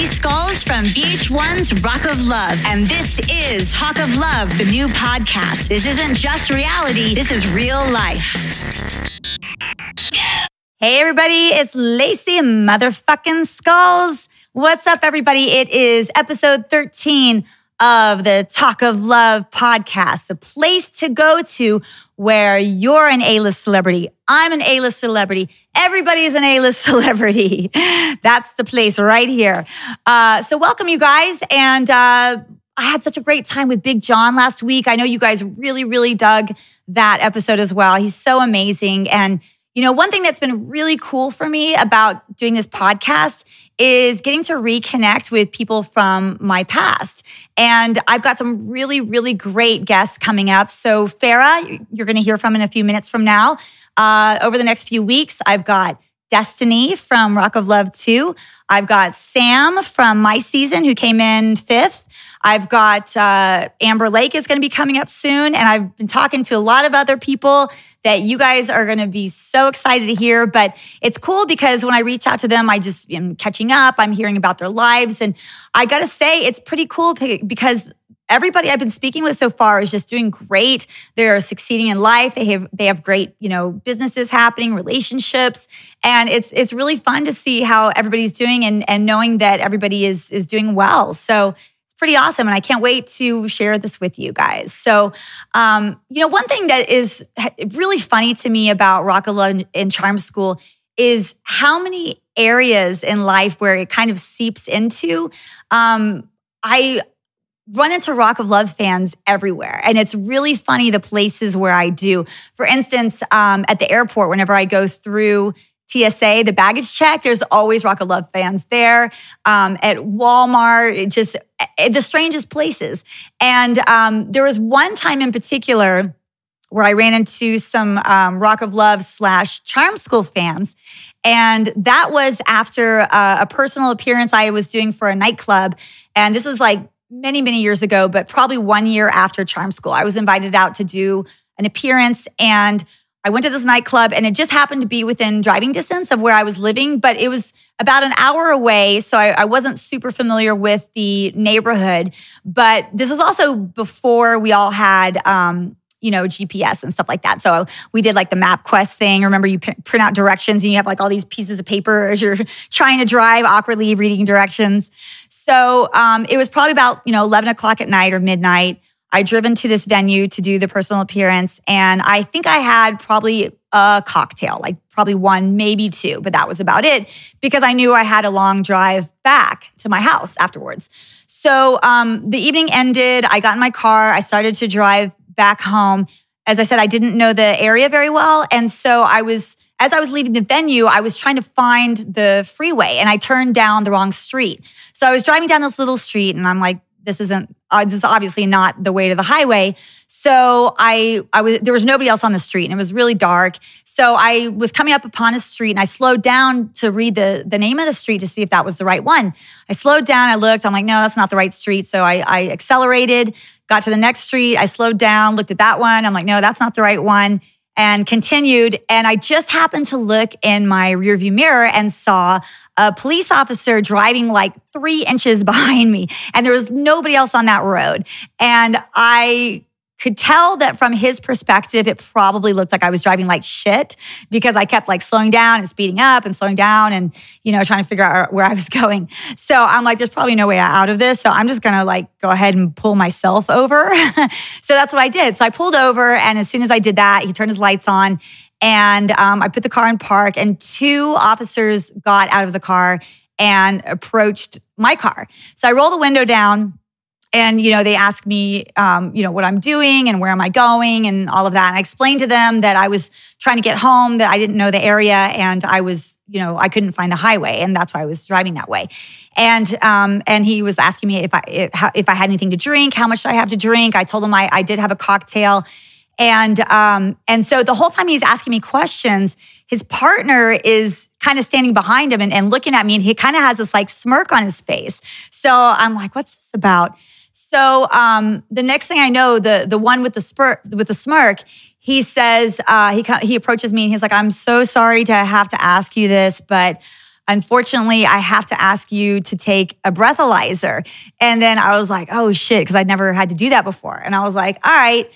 Lacey Skulls from VH1's Rock of Love. And this is Talk of Love, the new podcast. This isn't just reality, this is real life. Hey, everybody, it's Lacey motherfucking Skulls. What's up, everybody? It is episode 13 of the Talk of Love podcast, a place to go to where you're an A-list celebrity. I'm an A-list celebrity. Everybody is an A-list celebrity. That's the place right here. Uh, so welcome you guys. And, uh, I had such a great time with Big John last week. I know you guys really, really dug that episode as well. He's so amazing. And you know, one thing that's been really cool for me about doing this podcast is getting to reconnect with people from my past. And I've got some really, really great guests coming up. So, Farah, you're going to hear from in a few minutes from now. Uh, over the next few weeks, I've got Destiny from Rock of Love 2. I've got Sam from my season who came in fifth. I've got uh, Amber Lake is going to be coming up soon. And I've been talking to a lot of other people that you guys are going to be so excited to hear. But it's cool because when I reach out to them, I just am catching up. I'm hearing about their lives. And I got to say, it's pretty cool because everybody I've been speaking with so far is just doing great. They're succeeding in life. They have they have great, you know, businesses happening, relationships, and it's it's really fun to see how everybody's doing and and knowing that everybody is is doing well. So it's pretty awesome, and I can't wait to share this with you guys. So, um, you know, one thing that is really funny to me about Rock of Love and Charm School is how many areas in life where it kind of seeps into. Um, I run into Rock of Love fans everywhere. And it's really funny the places where I do. For instance, um, at the airport, whenever I go through TSA, the baggage check, there's always Rock of Love fans there. Um, at Walmart, just eh, the strangest places. And um, there was one time in particular where I ran into some um, Rock of Love slash Charm School fans. And that was after uh, a personal appearance I was doing for a nightclub. And this was like many, many years ago, but probably one year after Charm School. I was invited out to do an appearance and I went to this nightclub and it just happened to be within driving distance of where I was living, but it was about an hour away. So I, I, wasn't super familiar with the neighborhood. But this was also before we all had um, you know, GPS and stuff like that. So we did like the MapQuest thing. Remember, you print out directions and you have like all these pieces of paper as you're trying to drive, awkwardly reading directions. So um, it was probably about, you know, 11 o'clock at night or midnight. I driven to this venue to do the personal appearance. And I think I had probably a cocktail, like probably one, maybe two, but that was about it because I knew I had a long drive back to my house afterwards. So um, the evening ended. I got in my car. I started to drive back home. As I said, I didn't know the area very well. And so I was, as I was leaving the venue, I was trying to find the freeway and I turned down the wrong street. So I was driving down this little street and I'm like, this isn't uh, this is obviously not the way to the highway so i i was there was nobody else on the street and it was really dark so i was coming up upon a street and i slowed down to read the the name of the street to see if that was the right one i slowed down i looked i'm like no that's not the right street so i i accelerated got to the next street i slowed down looked at that one i'm like no that's not the right one and continued. And I just happened to look in my rearview mirror and saw a police officer driving like three inches behind me. And there was nobody else on that road. And I could tell that from his perspective, it probably looked like I was driving like shit because I kept like slowing down and speeding up and slowing down and, you know, trying to figure out where I was going. So I'm like, there's probably no way out of this. So I'm just going to like go ahead and pull myself over. so that's what I did. So I pulled over. And as soon as I did that, he turned his lights on and um, I put the car in park and two officers got out of the car and approached my car. So I roll the window down and you know they ask me um, you know what i'm doing and where am i going and all of that. And i explained to them that i was trying to get home that i didn't know the area and i was you know i couldn't find the highway and that's why i was driving that way. And um, and he was asking me if i if, if, i had anything to drink how much i have to drink? I told him i, I did have a cocktail. And um, and so the whole time he's asking me questions his partner is kind of standing behind him and, and looking at me and he kind of has this like smirk on his face. So i'm like what's this about so um, the next thing I know, the the one with the spurt with the smirk, he says uh, he he approaches me and he's like, "I'm so sorry to have to ask you this, but unfortunately, I have to ask you to take a breathalyzer. And then I was like, oh shit, because I'd never had to do that before. And I was like, all right,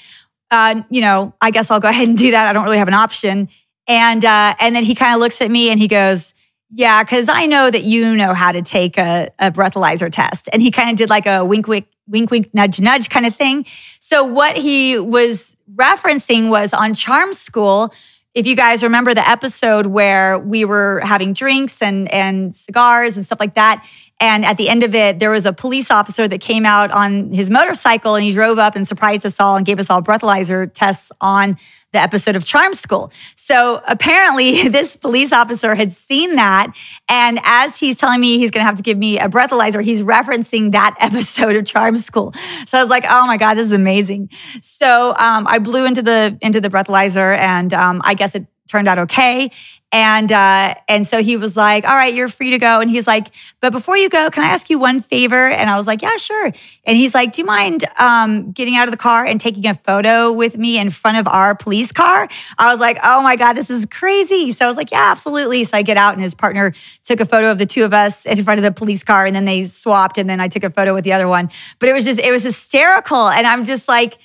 uh, you know, I guess I'll go ahead and do that. I don't really have an option. And uh, and then he kind of looks at me and he goes, yeah, because I know that you know how to take a, a breathalyzer test. And he kind of did like a wink, wink, wink, wink, nudge, nudge kind of thing. So what he was referencing was on Charm School. If you guys remember the episode where we were having drinks and, and cigars and stuff like that, and at the end of it, there was a police officer that came out on his motorcycle and he drove up and surprised us all and gave us all breathalyzer tests on the episode of Charm School. So apparently, this police officer had seen that. And as he's telling me he's going to have to give me a breathalyzer, he's referencing that episode of Charm School. So I was like, oh my God, this is amazing. So um, I blew into the into the breathalyzer and um, I guess it turned out okay. And uh, and so he was like, "All right, you're free to go." And he's like, "But before you go, can I ask you one favor?" And I was like, "Yeah, sure." And he's like, "Do you mind um, getting out of the car and taking a photo with me in front of our police car?" I was like, "Oh my god, this is crazy!" So I was like, "Yeah, absolutely." So I get out, and his partner took a photo of the two of us in front of the police car, and then they swapped, and then I took a photo with the other one. But it was just, it was hysterical, and I'm just like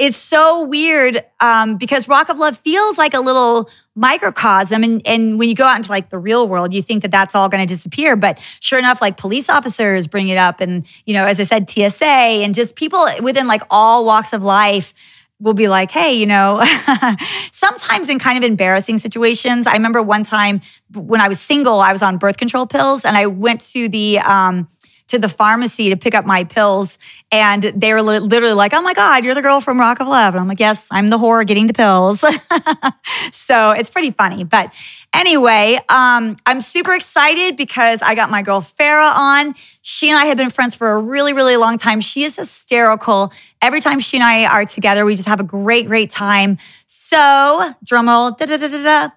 it's so weird um, because Rock of Love feels like a little microcosm. And, and when you go out into like the real world, you think that that's all going to disappear. But sure enough, like police officers bring it up. And, you know, as I said, TSA and just people within like all walks of life will be like, hey, you know, sometimes in kind of embarrassing situations. I remember one time when I was single, I was on birth control pills and I went to the, um, to the pharmacy to pick up my pills. And they were literally like, oh my God, you're the girl from Rock of Love. And I'm like, yes, I'm the whore getting the pills. so it's pretty funny. But anyway, um, I'm super excited because I got my girl Farah on. She and I have been friends for a really, really long time. She is hysterical. Every time she and I are together, we just have a great, great time. So, drumroll, da da da da da.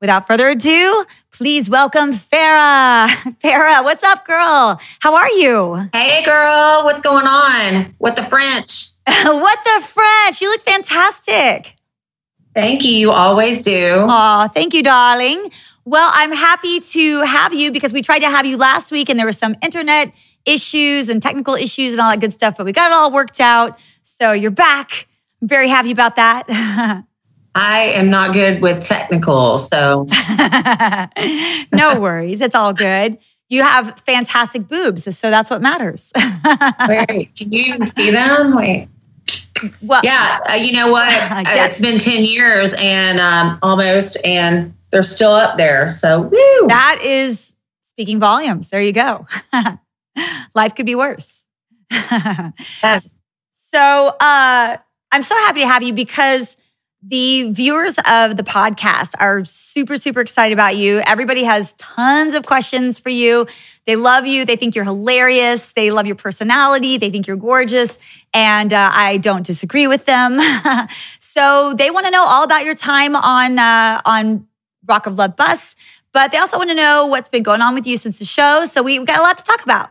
Without further ado, please welcome Farah. Farah, what's up, girl? How are you? Hey, girl. What's going on? What the French? what the French? You look fantastic. Thank you. You always do. Oh, thank you, darling. Well, I'm happy to have you because we tried to have you last week and there were some internet issues and technical issues and all that good stuff, but we got it all worked out. So you're back. I'm very happy about that. I am not good with technical, so no worries. It's all good. You have fantastic boobs, so that's what matters. Wait, can you even see them? Wait. Well, yeah, uh, you know what? Uh. It's been 10 years and um, almost, and they're still up there. So, woo. that is speaking volumes. There you go. Life could be worse. yes. So, uh, I'm so happy to have you because the viewers of the podcast are super, super excited about you. Everybody has tons of questions for you. They love you. They think you're hilarious. They love your personality. They think you're gorgeous. And uh, I don't disagree with them. so they want to know all about your time on, uh, on Rock of Love Bus, but they also want to know what's been going on with you since the show. So we, we've got a lot to talk about.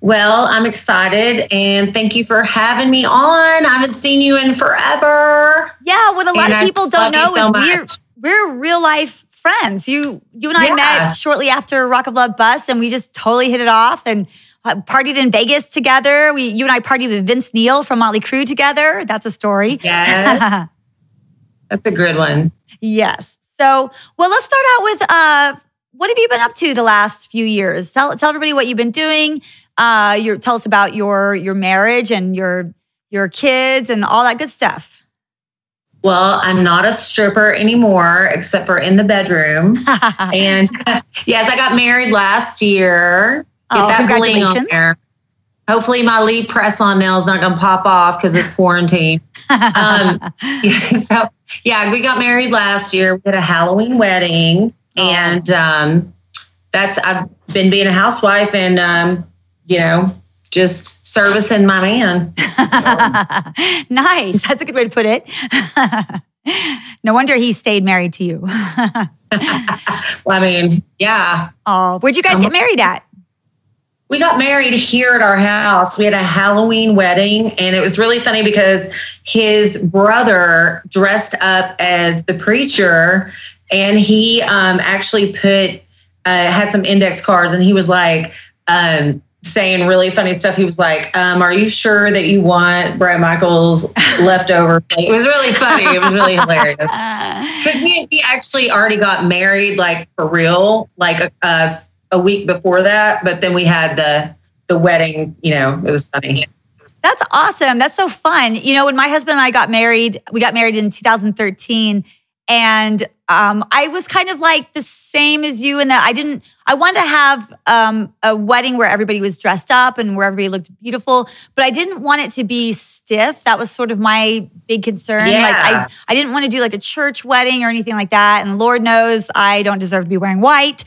Well, I'm excited and thank you for having me on. I haven't seen you in forever. Yeah, what a lot and of people don't know so is we're we're real life friends. You you and I yeah. met shortly after Rock of Love Bus and we just totally hit it off and uh, partied in Vegas together. We you and I partied with Vince Neil from Motley Crue together. That's a story. Yeah. That's a good one. Yes. So, well, let's start out with uh what have you been up to the last few years? Tell tell everybody what you've been doing. Uh, your, tell us about your your marriage and your your kids and all that good stuff. Well, I'm not a stripper anymore, except for in the bedroom. and yes, I got married last year. Get oh, that congratulations. on there. Hopefully, my lead press on nail is not going to pop off because it's quarantine. um, yeah, so, yeah, we got married last year. We had a Halloween wedding, oh. and um, that's I've been being a housewife and um, you know just servicing my man. nice. That's a good way to put it. no wonder he stayed married to you. well, I mean, yeah. Oh, where'd you guys um, get married at? We got married here at our house. We had a Halloween wedding, and it was really funny because his brother dressed up as the preacher and he um, actually put uh, had some index cards, and he was like. Um, saying really funny stuff. He was like, um, "Are you sure that you want Bret Michaels leftover?" It was really funny. It was really hilarious because we we actually already got married, like for real, like a, a, a week before that. But then we had the the wedding. You know, it was funny. That's awesome. That's so fun. You know, when my husband and I got married, we got married in 2013, and um, I was kind of like the same as you in that I didn't, I wanted to have um, a wedding where everybody was dressed up and where everybody looked beautiful, but I didn't want it to be stiff. That was sort of my big concern. Yeah. Like I, I didn't want to do like a church wedding or anything like that. And Lord knows I don't deserve to be wearing white.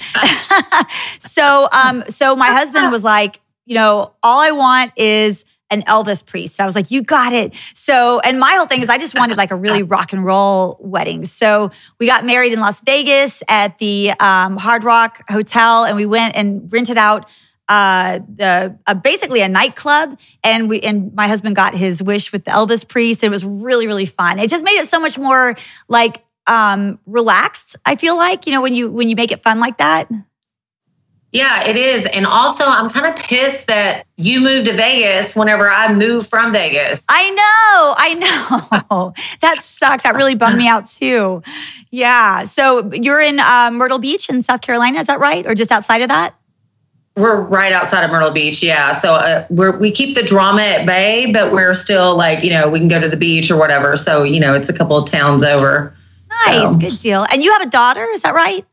so, um, so my husband was like, you know, all I want is an Elvis priest. I was like, you got it. So, and my whole thing is I just wanted like a really rock and roll wedding. So we got married in Las Vegas at the um, Hard Rock Hotel and we went and rented out uh, the uh, basically a nightclub, and we and my husband got his wish with the Elvis priest. And It was really really fun. It just made it so much more like um, relaxed. I feel like you know when you when you make it fun like that. Yeah, it is. And also, I'm kind of pissed that you moved to Vegas whenever I moved from Vegas. I know. I know. that sucks. That really bummed me out too. Yeah. So you're in uh, Myrtle Beach in South Carolina. Is that right? Or just outside of that? We're right outside of Myrtle Beach. Yeah. So uh, we're, we keep the drama at bay, but we're still like, you know, we can go to the beach or whatever. So, you know, it's a couple of towns over. Nice. So. Good deal. And you have a daughter. Is that right?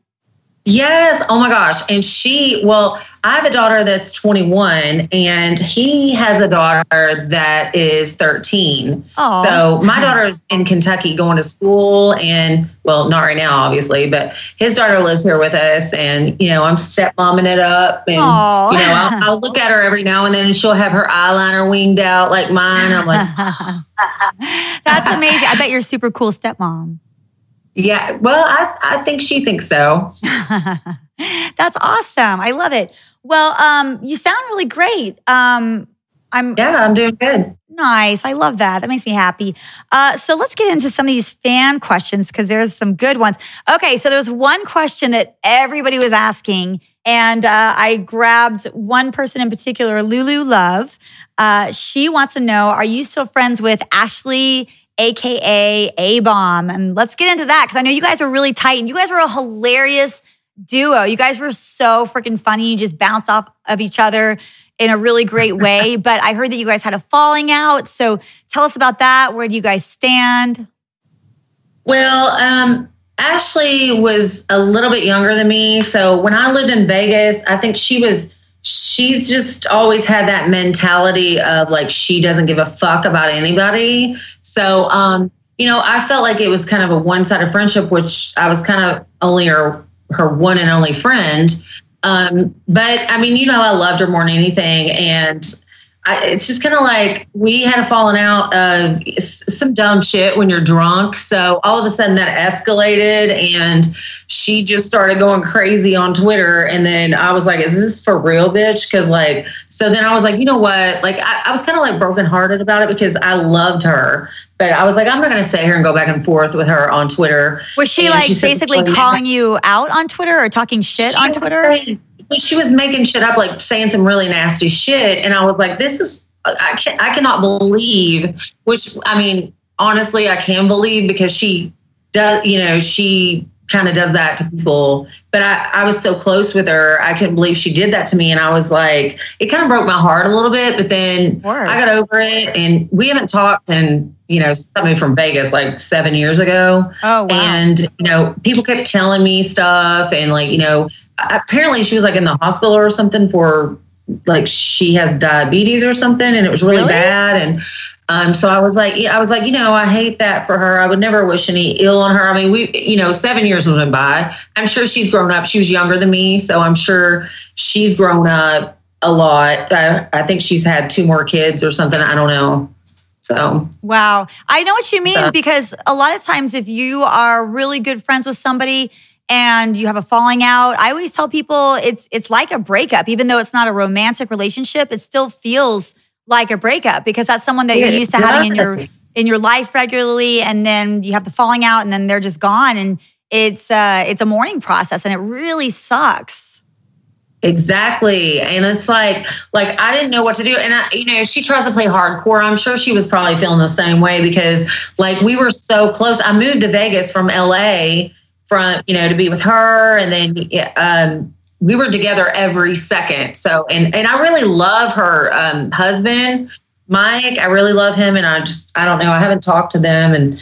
Yes. Oh my gosh. And she, well, I have a daughter that's 21 and he has a daughter that is 13. Oh. So my daughter's in Kentucky going to school and, well, not right now, obviously, but his daughter lives here with us. And, you know, I'm stepmomming it up. And, Aww. you know, I'll, I'll, look at her every now and then and she'll have her eyeliner winged out like mine. I'm like, that's amazing. I bet you're super cool stepmom. Yeah, well, I, I think she thinks so. That's awesome. I love it. Well, um, you sound really great. Um, I'm yeah, I'm doing good. Nice. I love that. That makes me happy. Uh, so let's get into some of these fan questions because there's some good ones. Okay, so there's one question that everybody was asking, and uh, I grabbed one person in particular, Lulu Love. Uh, she wants to know Are you still friends with Ashley aka A Bomb. And let's get into that because I know you guys were really tight and you guys were a hilarious duo. You guys were so freaking funny. You just bounced off of each other in a really great way. but I heard that you guys had a falling out. So tell us about that. Where do you guys stand? Well, um, Ashley was a little bit younger than me. So when I lived in Vegas, I think she was she's just always had that mentality of like she doesn't give a fuck about anybody. So, um, you know, I felt like it was kind of a one-sided friendship, which I was kind of only her her one and only friend. Um, but I mean, you know, I loved her more than anything, and I, it's just kind of like we had a falling out of some dumb shit when you're drunk. So all of a sudden that escalated and she just started going crazy on Twitter. And then I was like, is this for real, bitch? Cause like, so then I was like, you know what? Like, I, I was kind of like brokenhearted about it because I loved her. But I was like, I'm not going to sit here and go back and forth with her on Twitter. Was she and like she said, basically calling you out on Twitter or talking shit on Twitter? Saying, she was making shit up, like saying some really nasty shit, and I was like, "This is I can I cannot believe." Which I mean, honestly, I can believe because she does. You know, she kind of does that to people. But I, I was so close with her, I couldn't believe she did that to me, and I was like, it kind of broke my heart a little bit. But then I got over it, and we haven't talked in you know something from Vegas like seven years ago. Oh wow! And you know, people kept telling me stuff, and like you know apparently she was like in the hospital or something for like she has diabetes or something and it was really, really? bad and um, so I was like, I was like, you know, I hate that for her. I would never wish any ill on her. I mean, we, you know, seven years went by. I'm sure she's grown up. She was younger than me, so I'm sure she's grown up a lot. I, I think she's had two more kids or something. I don't know. So wow, I know what you mean so. because a lot of times if you are really good friends with somebody and you have a falling out i always tell people it's it's like a breakup even though it's not a romantic relationship it still feels like a breakup because that's someone that you're used to having in your in your life regularly and then you have the falling out and then they're just gone and it's uh, it's a mourning process, and it really sucks. Exactly. And it's like, like I didn't know what to do. And I, you know, she tries to play hardcore. I'm sure she was probably feeling the same way because like we were so close. I moved to Vegas from LA from, you know, to be with her. And then um, we were together every second. So, and, and I really love her um, husband, Mike. I really love him. And I just, I don't know. I haven't talked to them. And,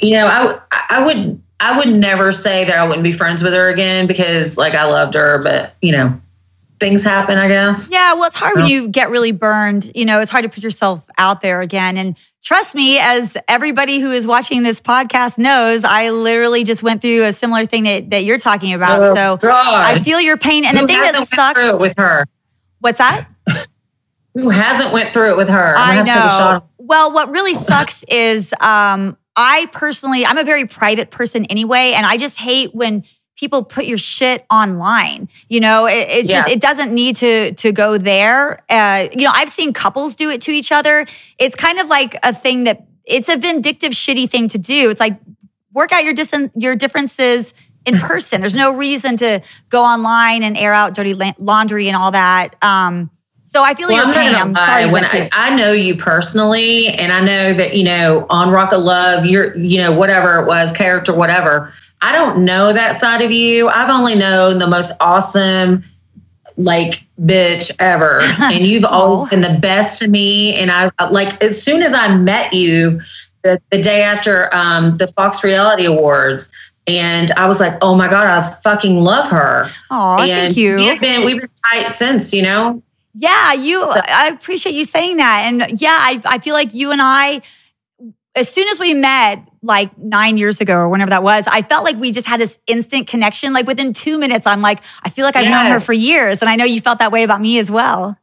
you know, I, I would, I would never say that I wouldn't be friends with her again because like I loved her, but you know, things happen, I guess. Yeah, well, it's hard when you get really burned. You know, it's hard to put yourself out there again. And trust me, as everybody who is watching this podcast knows, I literally just went through a similar thing that, that you're talking about. Oh, so God. I feel your pain. And who the thing that sucks with her. What's that? who hasn't went through it with her? I know. Well, what really sucks is um, I personally, I'm a very private person anyway, and I just hate when people put your shit online. You know, it, it's yeah. just it doesn't need to to go there. Uh, you know, I've seen couples do it to each other. It's kind of like a thing that it's a vindictive, shitty thing to do. It's like work out your dis- your differences in person. There's no reason to go online and air out dirty la- laundry and all that. Um, so I feel well, your pain. I'm sorry. When I, I, know you personally, and I know that you know on Rock of Love, you're you know whatever it was, character, whatever. I don't know that side of you. I've only known the most awesome, like bitch ever, and you've always been the best to me. And I like as soon as I met you, the, the day after um, the Fox Reality Awards. And I was like, "Oh my god, I fucking love her." Oh, thank you. We've been we've been tight since, you know. Yeah, you. I appreciate you saying that, and yeah, I I feel like you and I, as soon as we met, like nine years ago or whenever that was, I felt like we just had this instant connection. Like within two minutes, I'm like, I feel like I've yes. known her for years, and I know you felt that way about me as well.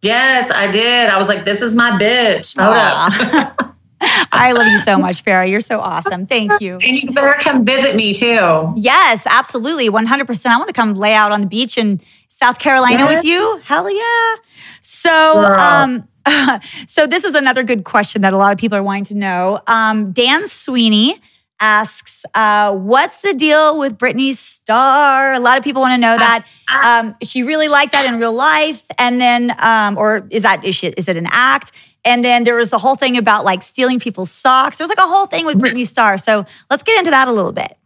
Yes, I did. I was like, this is my bitch. Hold up. I love you so much, Farrah. You're so awesome. Thank you. And you better come visit me too. Yes, absolutely. 100%. I want to come lay out on the beach and South Carolina with you? Hell yeah. So, um, so this is another good question that a lot of people are wanting to know. Um, Dan Sweeney asks, uh, "What's the deal with Brittany Starr?" A lot of people want to know that. Um, is she really like that in real life? And then, um, or is that is, she, is it an act? And then there was the whole thing about like stealing people's socks. There was like a whole thing with Brittany Starr. So let's get into that a little bit.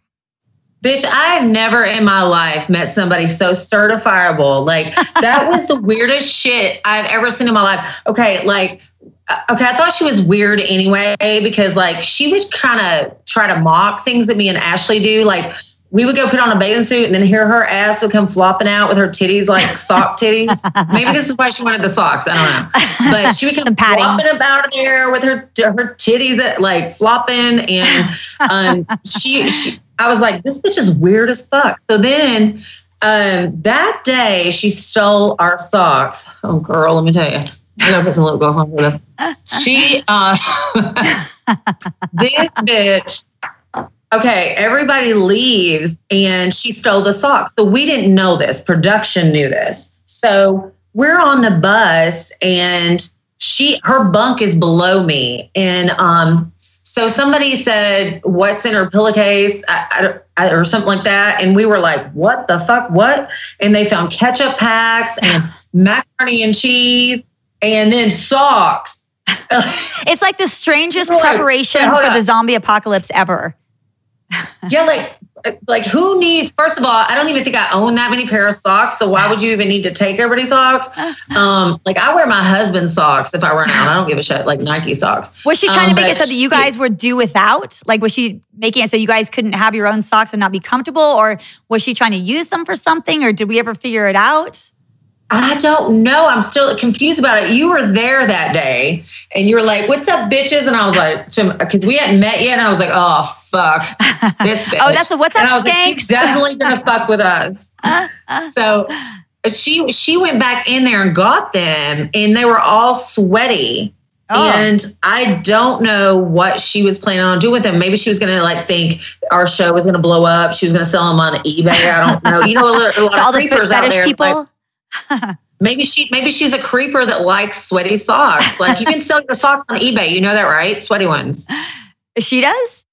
Bitch, I have never in my life met somebody so certifiable. Like that was the weirdest shit I've ever seen in my life. Okay, like uh, okay, I thought she was weird anyway because like she would kind of try to mock things that me and Ashley do. Like we would go put on a bathing suit and then hear her ass would come flopping out with her titties like sock titties. Maybe this is why she wanted the socks. I don't know. But she would come flopping about there with her her titties like flopping and um, she, she I was like, this bitch is weird as fuck. So then um, that day she stole our socks. Oh girl, let me tell you. I gotta put some lip gloss on. She uh this bitch okay, everybody leaves and she stole the socks. So we didn't know this. Production knew this. So we're on the bus and she her bunk is below me. And um so somebody said, "What's in her pillowcase?" I, I, or something like that, and we were like, "What the fuck? What?" And they found ketchup packs and macaroni and cheese, and then socks. it's like the strangest preparation like, for the zombie apocalypse ever. yeah, like like who needs first of all i don't even think i own that many pair of socks so why would you even need to take everybody's socks? Um like i wear my husband's socks if i run out. I don't give a shit like nike socks. Was she trying um, to make it so that you guys would do without? Like was she making it so you guys couldn't have your own socks and not be comfortable or was she trying to use them for something or did we ever figure it out I don't know. I'm still confused about it. You were there that day and you were like, what's up, bitches? And I was like, because we hadn't met yet. And I was like, oh, fuck. This bitch. oh, that's a what's up, And I was skanks? like, she's definitely going to fuck with us. so she she went back in there and got them and they were all sweaty. Oh. And I don't know what she was planning on doing with them. Maybe she was going to like think our show was going to blow up. She was going to sell them on eBay. I don't know. You know, a, lot, a lot of creepers out there. People? Like, maybe she maybe she's a creeper that likes sweaty socks. Like you can sell your socks on eBay. You know that, right? Sweaty ones. She does.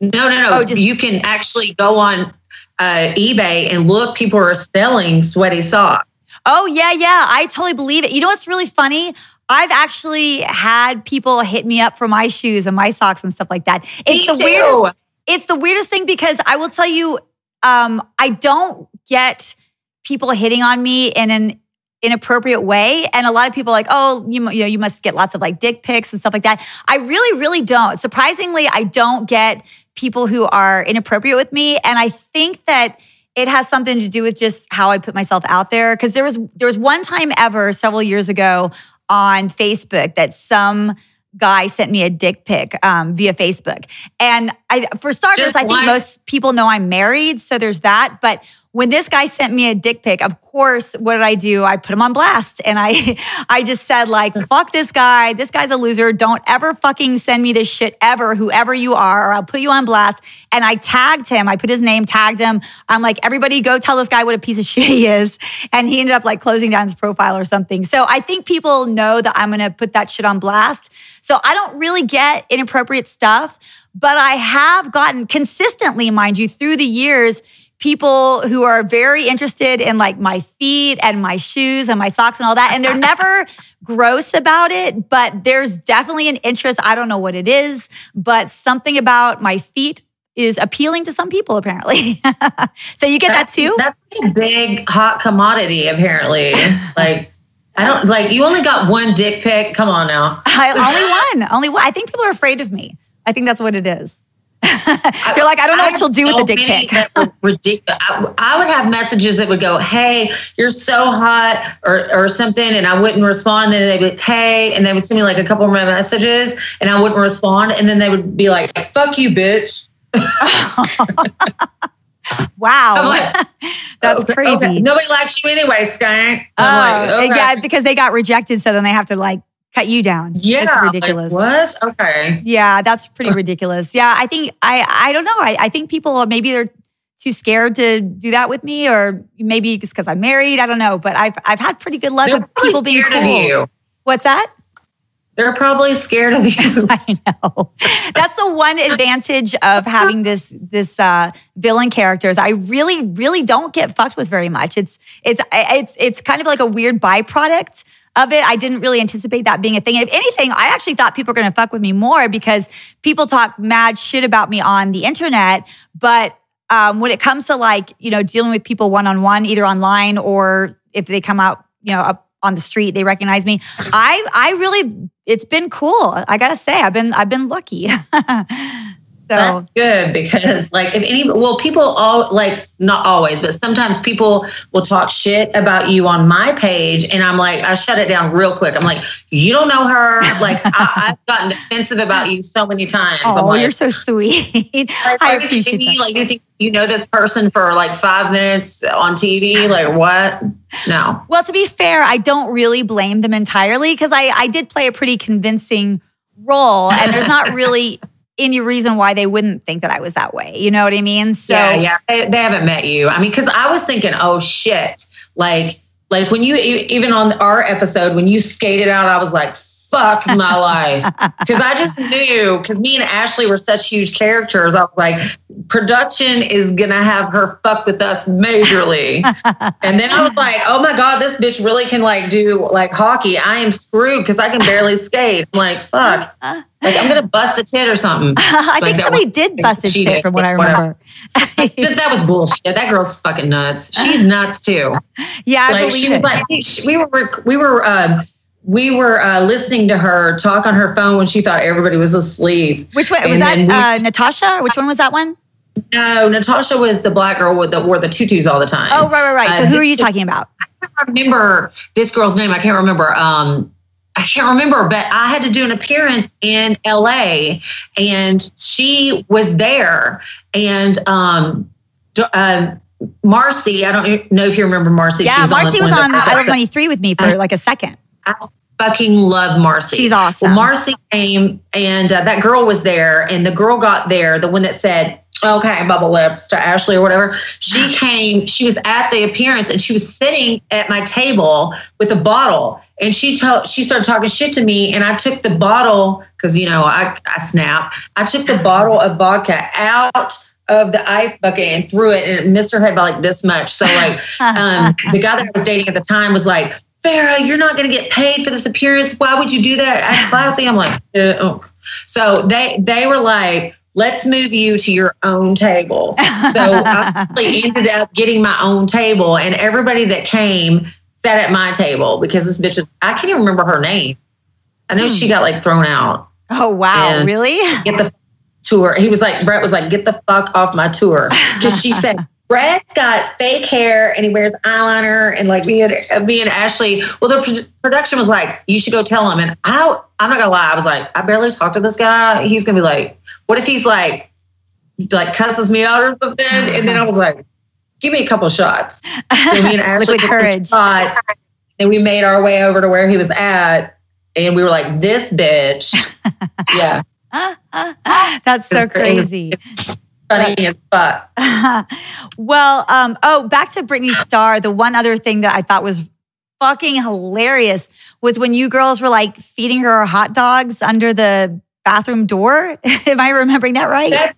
No, no, no. Oh, just- you can actually go on uh, eBay and look. People are selling sweaty socks. Oh, yeah, yeah. I totally believe it. You know what's really funny? I've actually had people hit me up for my shoes and my socks and stuff like that. It's Me the too. weirdest. It's the weirdest thing because I will tell you, um, I don't get people hitting on me in an inappropriate way, and a lot of people are like, oh, you, you know, you must get lots of like dick pics and stuff like that. I really, really don't. Surprisingly, I don't get people who are inappropriate with me, and I think that it has something to do with just how I put myself out there. Because there was there was one time ever several years ago on Facebook that some guy sent me a dick pic um, via Facebook, and I for starters, Just I think one? most people know I'm married, so there's that. But when this guy sent me a dick pic, of course, what did I do? I put him on blast, and I I just said like, "Fuck this guy. This guy's a loser. Don't ever fucking send me this shit ever, whoever you are, or I'll put you on blast." And I tagged him. I put his name, tagged him. I'm like, "Everybody, go tell this guy what a piece of shit he is." And he ended up like closing down his profile or something. So I think people know that I'm gonna put that shit on blast. So I don't really get inappropriate stuff, but I have gotten consistently, mind you, through the years people who are very interested in like my feet and my shoes and my socks and all that. And they're never gross about it, but there's definitely an interest. I don't know what it is, but something about my feet is appealing to some people apparently. so you get that too? That's a big hot commodity, apparently. like, I don't like you only got one dick pic. Come on now. I, only one, only one. I think people are afraid of me. I think that's what it is. They're like, I don't know what have she'll do with the dick pic. ridiculous. I, I would have messages that would go, "Hey, you're so hot," or or something, and I wouldn't respond. Then they'd be like, "Hey," and they would send me like a couple of more messages, and I wouldn't respond. And then they would be like, "Fuck you, bitch." Wow. Like, That's Okay, crazy. okay. Nobody likes you anyway, skank. Oh, like, okay. yeah, because they got rejected, so then they have to like cut you down. yeah, it's like, ridiculous. what? Okay. Yeah, that's pretty ridiculous. Yeah, I think I I don't know. I, I think people maybe they're too scared to do that with me, or maybe it's because I'm married. I don't know, but I've I've had pretty good luck They're with people being cool. of you. What's that? They're probably scared of you. I know. That's the one advantage of having this this uh, villain characters. I really, really don't get fucked with very much. It's it's it's it's kind of like a weird byproduct of it. I didn't really anticipate that being a thing. If anything, I actually thought people were going to fuck with me more because people talk mad shit about me on the internet, but um, when it comes to like you know dealing with people one on one, either online or if they come out you know up on the street, they recognize me. I I really it's been cool. I gotta say, I've been I've been lucky. so That's good because, like, if any, well, people all like not always, but sometimes people will talk shit about you on my page, and I'm like, I shut it down real quick. I'm like, you don't know her. Like, I, I've gotten defensive about you so many times. Oh, like, you're so sweet. I appreciate kidding that. Like, you think you know this person for like five minutes on TV? Like, what? No. Well, to be fair, I don't really blame them entirely because I, I did play a pretty convincing role, and there's not really any reason why they wouldn't think that I was that way. You know what I mean? So yeah, yeah. They, they haven't met you. I mean, because I was thinking, oh shit, like, like when you even on our episode when you skated out, I was like, fuck my life, because I just knew because me and Ashley were such huge characters. I was like, production is gonna have her fuck with us majorly, and then I was like, oh my god, this bitch really can like do like hockey. I am screwed because I can barely skate. I'm like, fuck, like I'm gonna bust a tit or something. I Like think somebody one- did bust a tit from what I remember. That was bullshit. That girl's fucking nuts. She's nuts too. yeah, I like believe she was it. like she- we were we were um, we were uh, listening to her talk on her phone when she thought everybody was asleep. Which one was and that? we- uh, Natasha? Which one was that one? No, Natasha was the black girl that wore the tutus all the time. Oh, right, right, right. So Uh, who are you talking about? I can't remember this girl's name. I can't remember. Um, I can't remember, but I had to do an appearance in LA, and she was there. And um, uh, Marcy, I don't know if you remember Marcy. She Yeah, was on Marcy was on I Love Money 3 with me for like a second. Fucking love Marcy. She's awesome. Well, Marcy came and uh, that girl was there, and the girl got there, the one that said, okay, bubble lips to Ashley or whatever. She came, she was at the appearance and she was sitting at my table with a bottle. And she told she started talking shit to me. And I took the bottle, because you know, I, I snap. I took the bottle of vodka out of the ice bucket and threw it and it missed her head by like this much. So like um, the guy that I was dating at the time was like, Farrah, you're not going to get paid for this appearance. Why would you do that? Act classy. I'm like, uh, oh. so they they were like, let's move you to your own table. So I ended up getting my own table, and everybody that came sat at my table because this bitch is, I can't even remember her name. I know hmm. she got like thrown out. Oh, wow. Really? Get the tour. He was like, Bret was like, get the fuck off my tour. Because she said, Bret got fake hair and he wears eyeliner and like me and uh, me and Ashley. Well, the production was like, you should go tell him. And I, I'm not gonna lie, I was like, I barely talked to this guy. He's gonna be like, what if he's like, like cusses me out or something? And then I was like, give me a couple shots. And me and Ashley Liquid courage. Shots, and we made our way over to where he was at, and we were like, this bitch, yeah. That's so crazy. Funny as fuck. well, um, oh, back to Brittany Starr. The one other thing that I thought was fucking hilarious was when you girls were like feeding her hot dogs under the bathroom door. Am I remembering that right? That,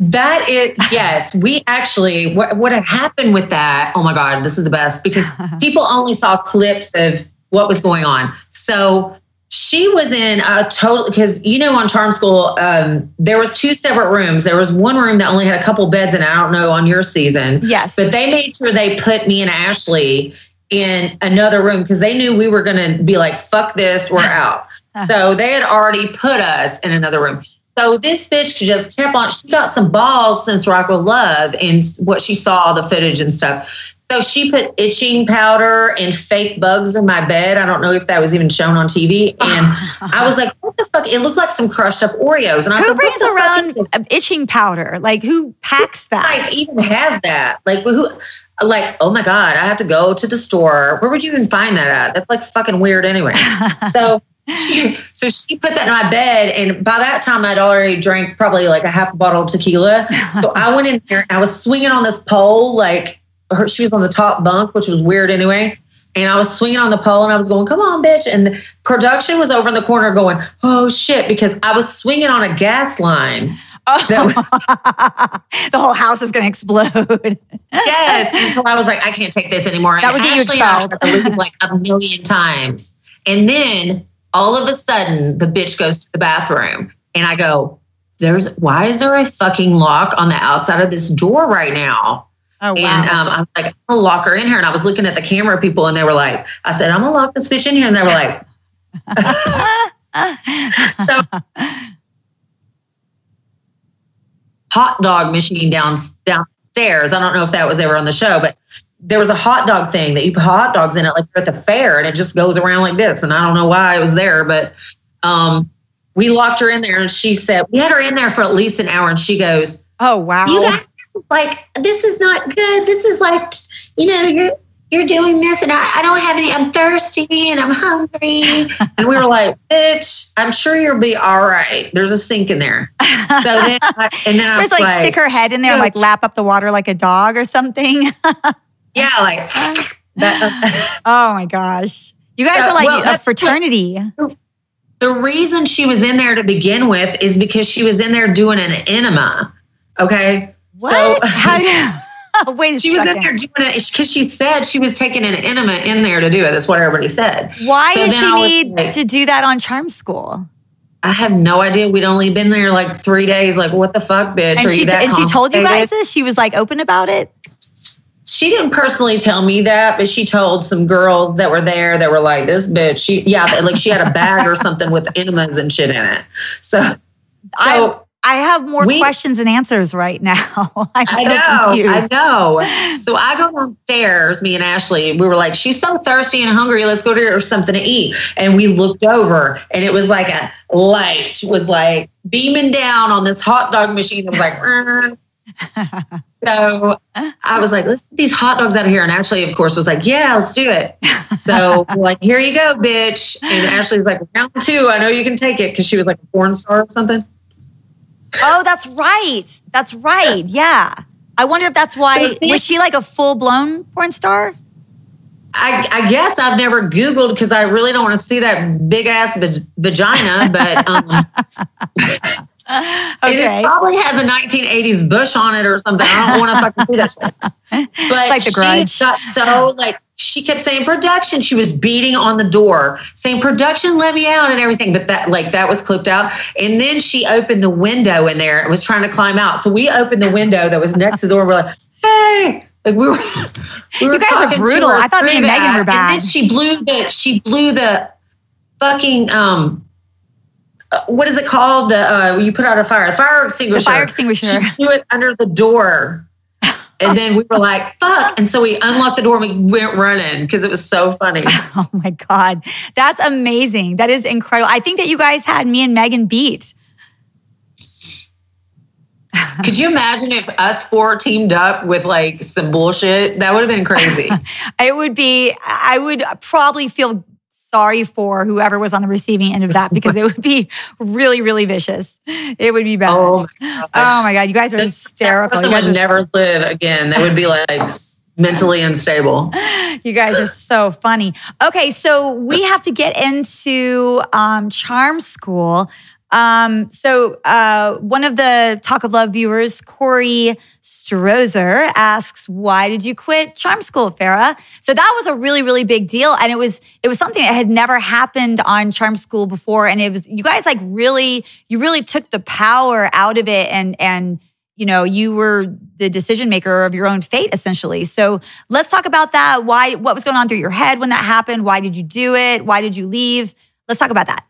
that is yes. We actually what what had happened with that? Oh my god, this is the best because people only saw clips of what was going on. So she was in a total because you know on charm school um, there was two separate rooms. There was one room that only had a couple beds and i don't know on your season. Yes. But they made sure they put me and ashley in another room because they knew we were going to be like fuck this we're out. So they had already put us in another room. So this bitch just kept on she got some balls since rock of love and what she saw the footage and stuff so she put itching powder and fake bugs in my bed. I don't know if that was even shown on TV. And I was like, what the fuck? It looked like some crushed up Oreos. And I who said, brings around itching powder? Like who packs that? Like even has that? Like who? Like oh my god, I have to go to the store. Where would you even find that at? That's like fucking weird anyway. so. She, so she put that in my bed, and by that time I'd already drank probably like a half a bottle of tequila. So I went in there and I was swinging on this pole like her, she was on the top bunk, which was weird anyway. And I was swinging on the pole and I was going, come on, bitch. And the production was over in the corner going, oh shit, because I was swinging on a gas line. Oh. Was, the whole house is going to explode. yes. And so I was like, I can't take this anymore. That would get Ashley you expelled. Like a million times. And then all of a sudden, the bitch goes to the bathroom. And I go, there's, why is there a fucking lock on the outside of this door right now? Oh, wow. And um, I was like, I'm gonna lock her in here. And I was looking at the camera people, and they were like, I said, I'm gonna lock this bitch in here. And they were like, so, hot dog machine down downstairs. I don't know if that was ever on the show, but there was a hot dog thing that you put hot dogs in it, like at the fair, and it just goes around like this. And I don't know why it was there, but um, we locked her in there, and she said we had her in there for at least an hour, and she goes, "Oh wow, you guys like this is not good. This is like you know you're you're doing this and I, I don't have any. I'm thirsty and I'm hungry. and we were like, bitch, I'm sure you'll be all right. There's a sink in there. So then, I, and then I was like, like, stick her head in there and like lap up the water like a dog or something. yeah, like that. oh my gosh, you guys uh, are like well, a fraternity. The reason she was in there to begin with is because she was in there doing an enema. Okay. What? So, How, wait she second. was in there doing it because she said she was taking an enema in there to do it. That's what everybody said. Why so does she need like, to do that on Charm School? I have no idea. We'd only been there like three days. Like, what the fuck, bitch? And, she, and she told you guys this? She was like open about it? She didn't personally tell me that, but she told some girls that were there that were like, this bitch, she, yeah, like she had a bag or something with enemas and shit in it. So, so I, I have more we, questions and answers right now. I'm I know, confused. I know. So I go downstairs, me and Ashley, we were like, she's so thirsty and hungry. Let's go to her something to eat. And we looked over and it was like a light was like beaming down on this hot dog machine. It was like, so I was like, let's get these hot dogs out of here. And Ashley, of course, was like, yeah, let's do it. So we're like, here you go, bitch. And Ashley's like, round two, I know you can take it because she was like a porn star or something. Oh, that's right. That's right. Yeah. I wonder if that's why. Was she like a full blown porn star? I, I, guess I've never Googled because I really don't want to see that big ass vagina, but um, okay. it probably has a 1980s bush on it or something. I don't want to fucking see that shit. But like the grudge. she got so like she kept saying production. She was beating on the door, saying production, let me out and everything. But that like that was clipped out. And then she opened the window in there and was trying to climb out. So we opened the window that was next to the door. and We're like, hey. Like we were, we were you guys are brutal. I thought me and that. Megan were bad. And then she blew the she blew the fucking um uh, what is it called? The uh, you put out a fire, the fire extinguisher. The fire extinguisher. She threw it under the door, and then we were like, "Fuck!" And so we unlocked the door and we went running because it was so funny. Oh my god, that's amazing! That is incredible. I think that you guys had me and Megan beat. Could you imagine if us four teamed up with like some bullshit? That would have been crazy. it would be. I would probably feel sorry for whoever was on the receiving end of that because it would be really, really vicious. It would be bad. Oh my, oh my God. You guys are this, hysterical. That guys would never live again. That would be like mentally unstable. You guys are so funny. Okay, so we have to get into um, charm school. Um, so uh, one of the Talk of Love viewers, Corey Strozer, asks, "Why did you quit Charm School, Farrah?" So that was a really, really big deal, and it was it was something that had never happened on Charm School before, and it was you guys like really you really took the power out of it, and and you know you were the decision maker of your own fate essentially. So let's talk about that. Why what was going on through your head when that happened? Why did you do it? Why did you leave? Let's talk about that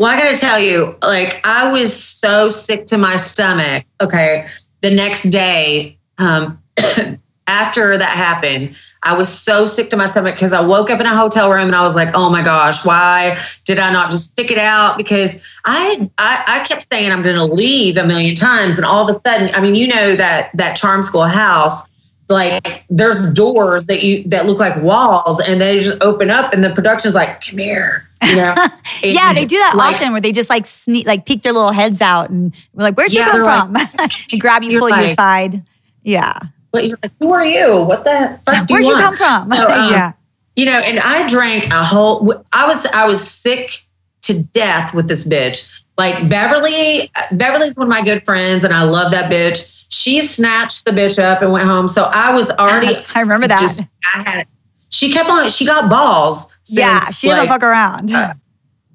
well, I got to tell you, like, I was so sick to my stomach. Okay. The next day, um, after that happened, I was so sick to my stomach because I woke up in a hotel room and I was like, oh my gosh, why did I not just stick it out? Because I I, I kept saying I'm going to leave a million times. And all of a sudden, I mean, you know, that that charm school house, like there's doors that you that look like walls and they just open up and the production's like, come here you know? yeah, they do that like, often where they just like sneak, like peek their little heads out and we're like, where'd you yeah, come from? Like, and grab you, pull like, you aside. Yeah. But you're like, who are you? What the fuck Where'd you, you come from? So, um, yeah. You know, and I drank a whole, I was, I was sick to death with this bitch. Like Beverly, Beverly's one of my good friends and I love that bitch. She snatched the bitch up and went home. So I was already, I remember that. Just, I had, she kept on, she got balls yeah, she doesn't fuck around. Uh,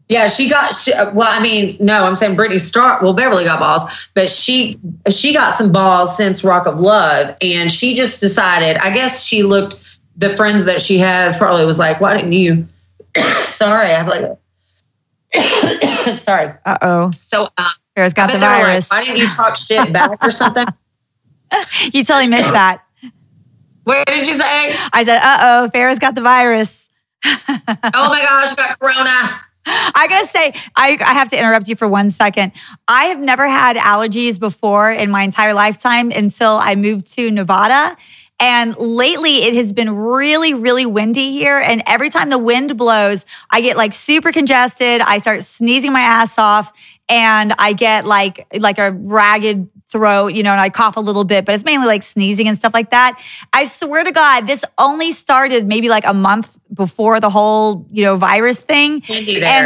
yeah, she got. She, uh, well, I mean, no, I'm saying Brittany Starr. Well, Beverly got balls, but she she got some balls since Rock of Love, and she just decided. I guess she looked the friends that she has probably was like, why didn't you? sorry, I have like. sorry. Uh oh. So um, Farrah's got the virus. Like, why didn't you talk shit back or something? you totally missed that. What did you say? I said, uh oh, Farrah's got the virus oh my gosh, I got corona. I gotta say, I, I have to interrupt you for one second. I have never had allergies before in my entire lifetime until I moved to Nevada. And lately it has been really, really windy here. And every time the wind blows, I get like super congested. I start sneezing my ass off and I get like, like a ragged throat, you know, and I cough a little bit, but it's mainly like sneezing and stuff like that. I swear to God, this only started maybe like a month before the whole, you know, virus thing.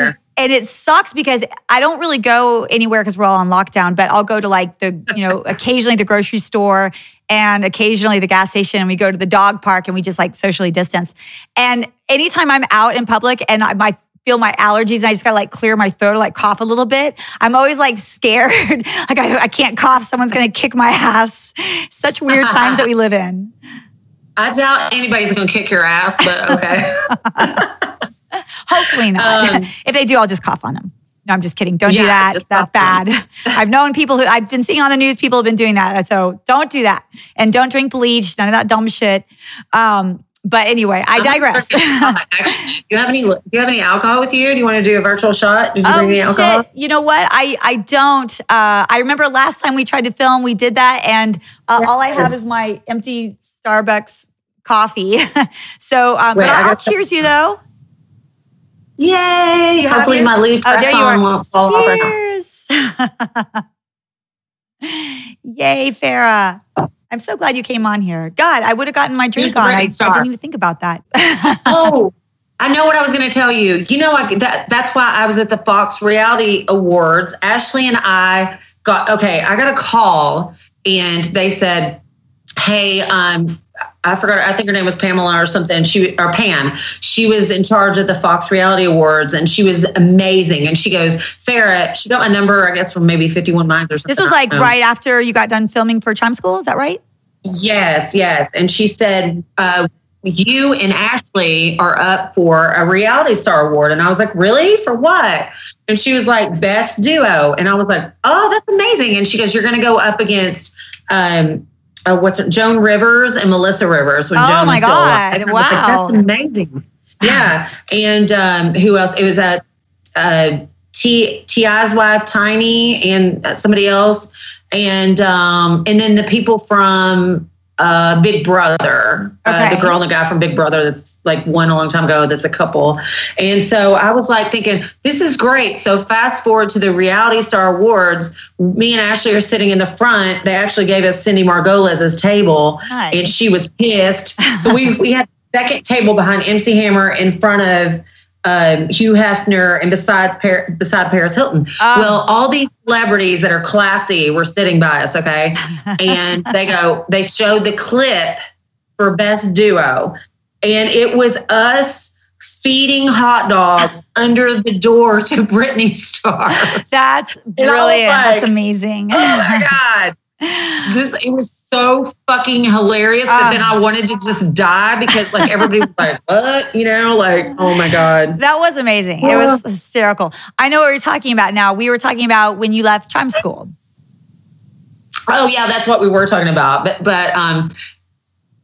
And, and it sucks because I don't really go anywhere because we're all on lockdown, but I'll go to like the, you know, occasionally the grocery store and occasionally the gas station and we go to the dog park and we just like socially distance. And anytime I'm out in public and I, my feel my allergies and I just gotta like clear my throat or like cough a little bit. I'm always like scared. like I, I can't cough. Someone's gonna kick my ass. Such weird times that we live in. I doubt anybody's gonna kick your ass, but okay. Hopefully not. Um, if they do, I'll just cough on them. No, I'm just kidding. Don't yeah, do that. That's bad. I've known people who I've been seeing on the news. People have been doing that. So don't do that, and don't drink bleach. None of that dumb shit. Um, but anyway, I digress. Actually, do you have any? Do you have any alcohol with you? Do you want to do a virtual shot? Did you oh, bring any alcohol? Shit. You know what? I I don't. Uh, I remember last time we tried to film, we did that, and uh, all I have is my empty Starbucks coffee. so, um, Wait, but I'll, I'll cheers you though. Yay! Hopefully, my lead oh, there you are. won't fall cheers. Yay, Farrah. I'm so glad you came on here. God, I would have gotten my drink on. I, I, didn't even think about that. oh, I know what I was going to tell you. You know, I, that that's why I was at the Fox Reality Awards. Ashley and I got okay. I got a call, and they said, "Hey, um, I forgot. I think her name was Pamela or something. She or Pam. She was in charge of the Fox Reality Awards, and she was amazing. And she goes, Farrah. She got my number, I guess, from maybe Fifty One Minds or something. This was like right after you got done filming for Charm School. Is that right? Yes, yes. And she said, uh, "You and Ashley are up for a Reality Star Award." And I was like, "Really? For what?" And she was like, "Best Duo." And I was like, "Oh, that's amazing." And she goes, "You're going to go up against." Um, uh, what's it, Joan Rivers and Melissa Rivers when oh Joan my was still God. alive. Wow. Like, That's amazing. Yeah. and um, who else? It was a uh, T T.I.'s wife, Tiny, and somebody else. And um, and then the people from uh, Big Brother, okay. uh, the girl and the guy from Big Brother that's like one a long time ago that's a couple. And so I was like thinking, this is great. So fast forward to the Reality Star Awards, me and Ashley are sitting in the front. They actually gave us Cindy Margolis's table nice. and she was pissed. So we, we had second table behind MC Hammer in front of um, Hugh Hefner and besides Par- beside Paris Hilton. Um, well, all these celebrities that are classy were sitting by us, okay? And they go, they showed the clip for best duo and it was us feeding hot dogs under the door to Brittany Starr. That's brilliant. Like, That's amazing. oh my God. This it was so fucking hilarious, but then I ah. wanted to just die because like everybody was like, what? You know, like, oh my God. That was amazing. It was hysterical. I know what you're talking about now. We were talking about when you left Charm School. Oh yeah, that's what we were talking about. But but um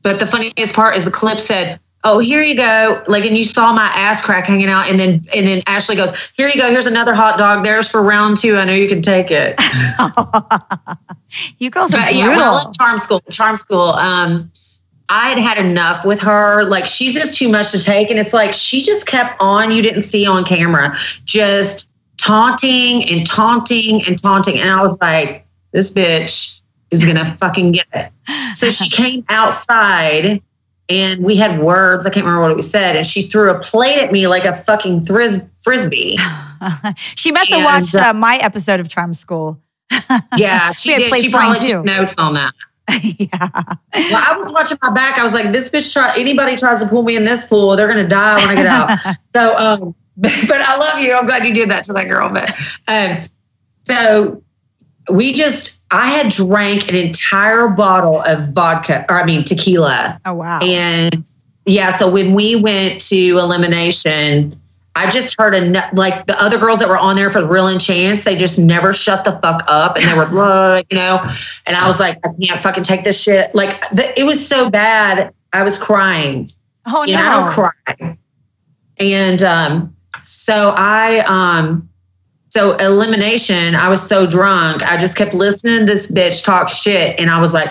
but the funniest part is the clip said oh here you go like and you saw my ass crack hanging out and then and then ashley goes here you go here's another hot dog there's for round two i know you can take it you girls are but, brutal. yeah well, charm school charm school um I had had enough with her. Like she's just too much to take. And it's like she just kept on, you didn't see on camera, just taunting and taunting and taunting. And I was like, this bitch is gonna fucking get it. So she came outside and we had words. I can't remember what we said. And she threw a plate at me like a fucking thris- frisbee. she must have watched uh, my episode of Charm School. yeah, she did. She probably too. took notes on that. yeah. Well, I was watching my back. I was like, this bitch try anybody tries to pull me in this pool, they're gonna die when I get out. so um, but, but, I love you. I'm glad you did that to that girl. But um, so we just I had drank an entire bottle of vodka, or I mean tequila. Oh wow! And yeah, so when we went to elimination, I just heard a like the other girls that were on there for the real and chance. They just never shut the fuck up, and they were blah, you know. And I was like, I can't fucking take this shit. Like the, it was so bad, I was crying. Oh you no! Know, I don't cry. And um, so I um so elimination, I was so drunk. I just kept listening to this bitch talk shit. And I was like,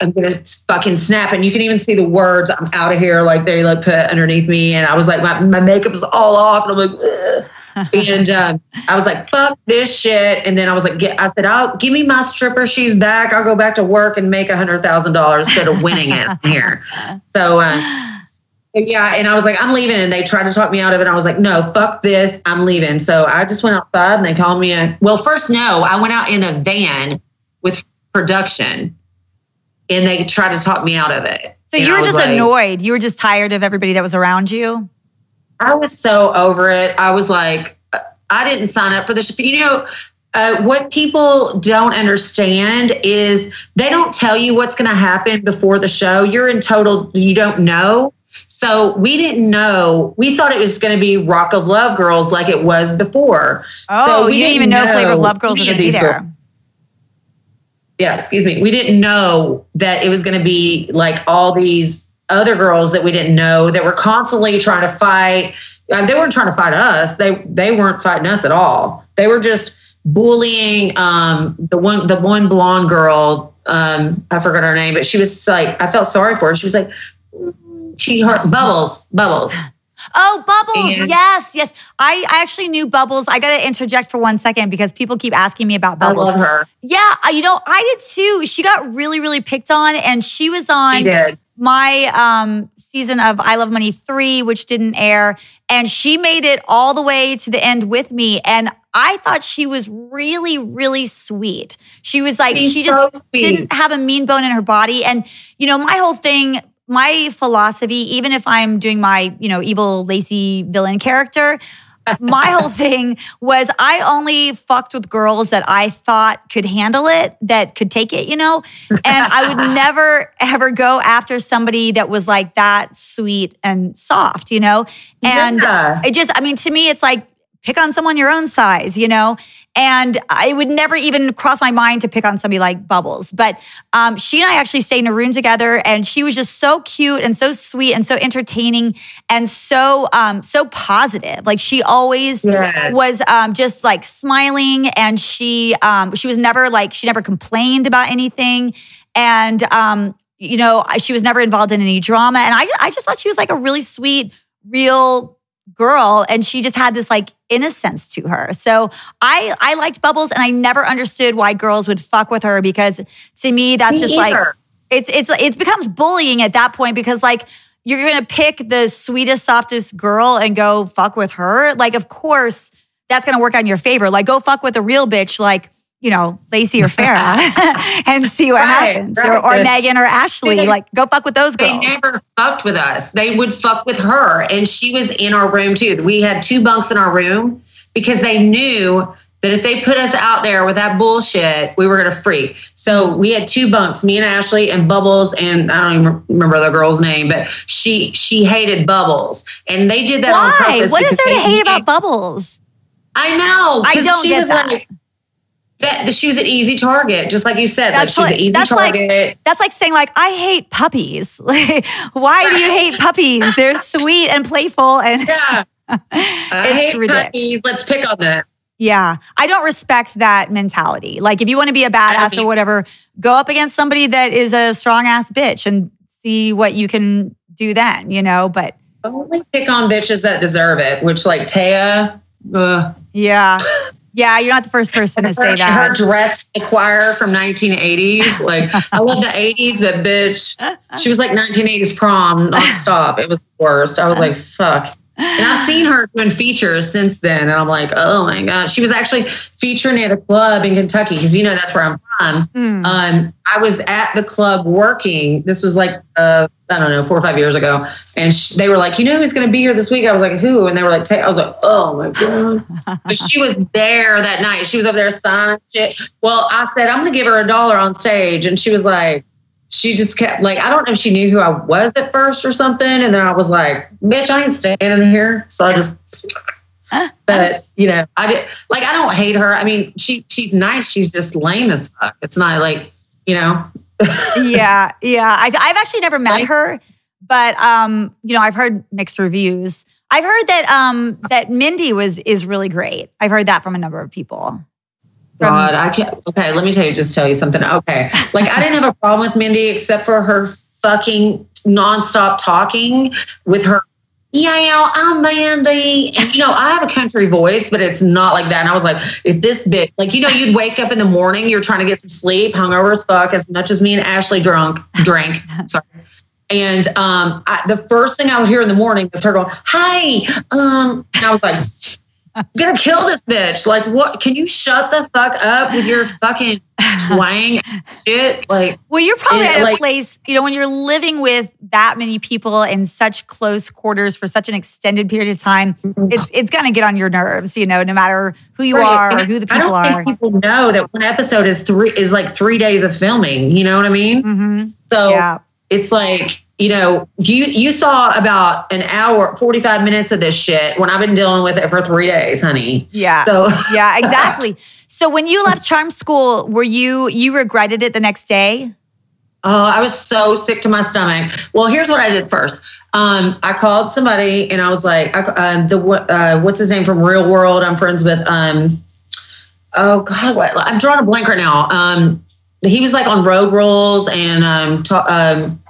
I'm gonna fucking snap. And you can even see the words, I'm out of here, like they like put underneath me. And I was like, my, my makeup is all off. And I'm like, and um, I was like, fuck this shit. And then I was like, get, I said, I'll give me my stripper She's back. I'll go back to work and make a hundred thousand dollars instead of winning it here. So uh, yeah, and I was like, I'm leaving. And they tried to talk me out of it. I was like, no, fuck this. I'm leaving. So I just went outside and they called me a well, first, no, I went out in a van with production and they tried to talk me out of it. So and you were just like, annoyed. You were just tired of everybody that was around you. I was so over it. I was like, I didn't sign up for this. You know, uh, what people don't understand is they don't tell you what's going to happen before the show. You're in total, you don't know. So we didn't know. We thought it was going to be Rock of Love Girls like it was before. Oh, so we you didn't, even know, know Flavor of Love Girls were going to be there. Girls. Yeah, excuse me. We didn't know that it was going to be like all these other girls that we didn't know that were constantly trying to fight. Uh, they weren't trying to fight us. They they weren't fighting us at all. They were just bullying um, the one the one blonde girl. Um, I forgot her name, but she was like, I felt sorry for her. She was like, she hurt Bubbles, Bubbles. Oh, Bubbles. And yes, yes. I, I actually knew Bubbles. I got to interject for one second because people keep asking me about Bubbles. I love her. Yeah, you know, I did too. She got really, really picked on, and she was on she did. my um, season of I Love Money 3, which didn't air. And she made it all the way to the end with me. And I thought she was really, really sweet. She was like, She's she just sweet. didn't have a mean bone in her body. And, you know, my whole thing, my philosophy, even if I'm doing my, you know, evil, lazy villain character, my whole thing was I only fucked with girls that I thought could handle it, that could take it, you know? And I would never ever go after somebody that was like that sweet and soft, you know? And Yeah. it just, I mean, to me, it's like, pick on someone your own size, you know? And I would never even cross my mind to pick on somebody like Bubbles. But um, she and I actually stayed in a room together, and she was just so cute and so sweet and so entertaining and so um, so positive. Like she always Yes. was um, just like smiling, and she um, she was never like she never complained about anything, and um, you know she was never involved in any drama. And I I just thought she was like a really sweet, real girl and she just had this like innocence to her. So I I liked Bubbles and I never understood why girls would fuck with her because to me that's Me just like it's it's it becomes bullying at that point because like you're gonna pick the sweetest, softest girl and go fuck with her. Like, of course, that's gonna work out in your favor. Like, go fuck with a real bitch, like you know, Lacey or Farrah, and see what Right, happens, right. or, or Megan or Ashley. They- like, go fuck with those They girls. They never fucked with us. They would fuck with her. And she was in our room too. We had two bunks in our room because they knew that if they put us out there with that bullshit, we were going to freak. So we had two bunks, me and Ashley and Bubbles, and I don't even remember the girl's name, but she she hated Bubbles, and they did that on Why? purpose. What is there to hate about Bubbles? I know. I don't she get was that. Like, that she was an easy target, just like you said. That's like she's like- an easy that's like- target. That's like saying like I hate puppies. Like, why do you hate puppies? They're sweet and playful, and yeah. I hate ridiculous. puppies. Let's pick on that. Yeah, I don't respect that mentality. Like, if you want to be a badass or whatever, go up against somebody that is a strong ass bitch and see what you can do then, you know? But Only pick on bitches that deserve it, which like Taya, uh, yeah, yeah, you're not the first person to her, say her that. dress choir from 1980s. Like I love the 80s, but bitch, she was like 1980s prom nonstop. It was the worst. I was like, fuck. And I've seen her doing features since then, and I'm like, oh my god. She was actually featuring at a club in Kentucky because you know that's where I'm from. Hmm. um, I was at the club working. This was like, uh, I don't know, four or five years ago. And sh- they were like, you know who's going to be here this week? I was like, who? And they were like, I was like, oh my God. but she was there that night. She was over there signing shit. Well, I said, I'm going to give her a dollar on stage. And she was like, she just kept like, I don't know if she knew who I was at first or something. And then I was like, bitch, I ain't standing here. So I just, but you know, I did like, I don't hate her. I mean, she, she's nice. She's just lame as fuck. It's not like, you know, yeah, yeah. I, I've actually never met her, but um, you know, I've heard mixed reviews. I've heard that um that Mindy was is really great. I've heard that from a number of people. God, I can't. Okay, let me tell you, just tell you something. Okay, like I didn't have a problem with Mindy except for her fucking nonstop talking with her. Yeah, I'm Mandy, and you know I have a country voice, but it's not like that. And I was like, if this bitch, like you know, you'd wake up in the morning, you're trying to get some sleep, hungover as fuck, as much as me and Ashley drunk, drank. Sorry. And um, I, the first thing I would hear in the morning was her going, "Hi," um, and I was like, I'm gonna kill this bitch. Like, what? Can you shut the fuck up with your fucking twang shit? Like, Well, you're probably Yeah, at a like- place, you know, when you're living with that many people in such close quarters for such an extended period of time, it's it's gonna get on your nerves, you know, no matter who you Right. are or And who the I people are. people know that one episode is three is like three days of filming. You know what I mean? hmm So Yeah. it's like you know you you saw about an hour, forty five minutes of this shit when I've been dealing with it for three days, honey. Yeah. So yeah, exactly. So when you left charm school, were you you regretted it the next day? Oh, I was so sick to my stomach. Well, here's what I did first. Um, I called somebody and I was like, I, um, the uh, what's his name from Real World? I'm friends with. Um, oh God, what? I'm drawing a blank right now. Um, he was like on Road Rules and um, ta- um,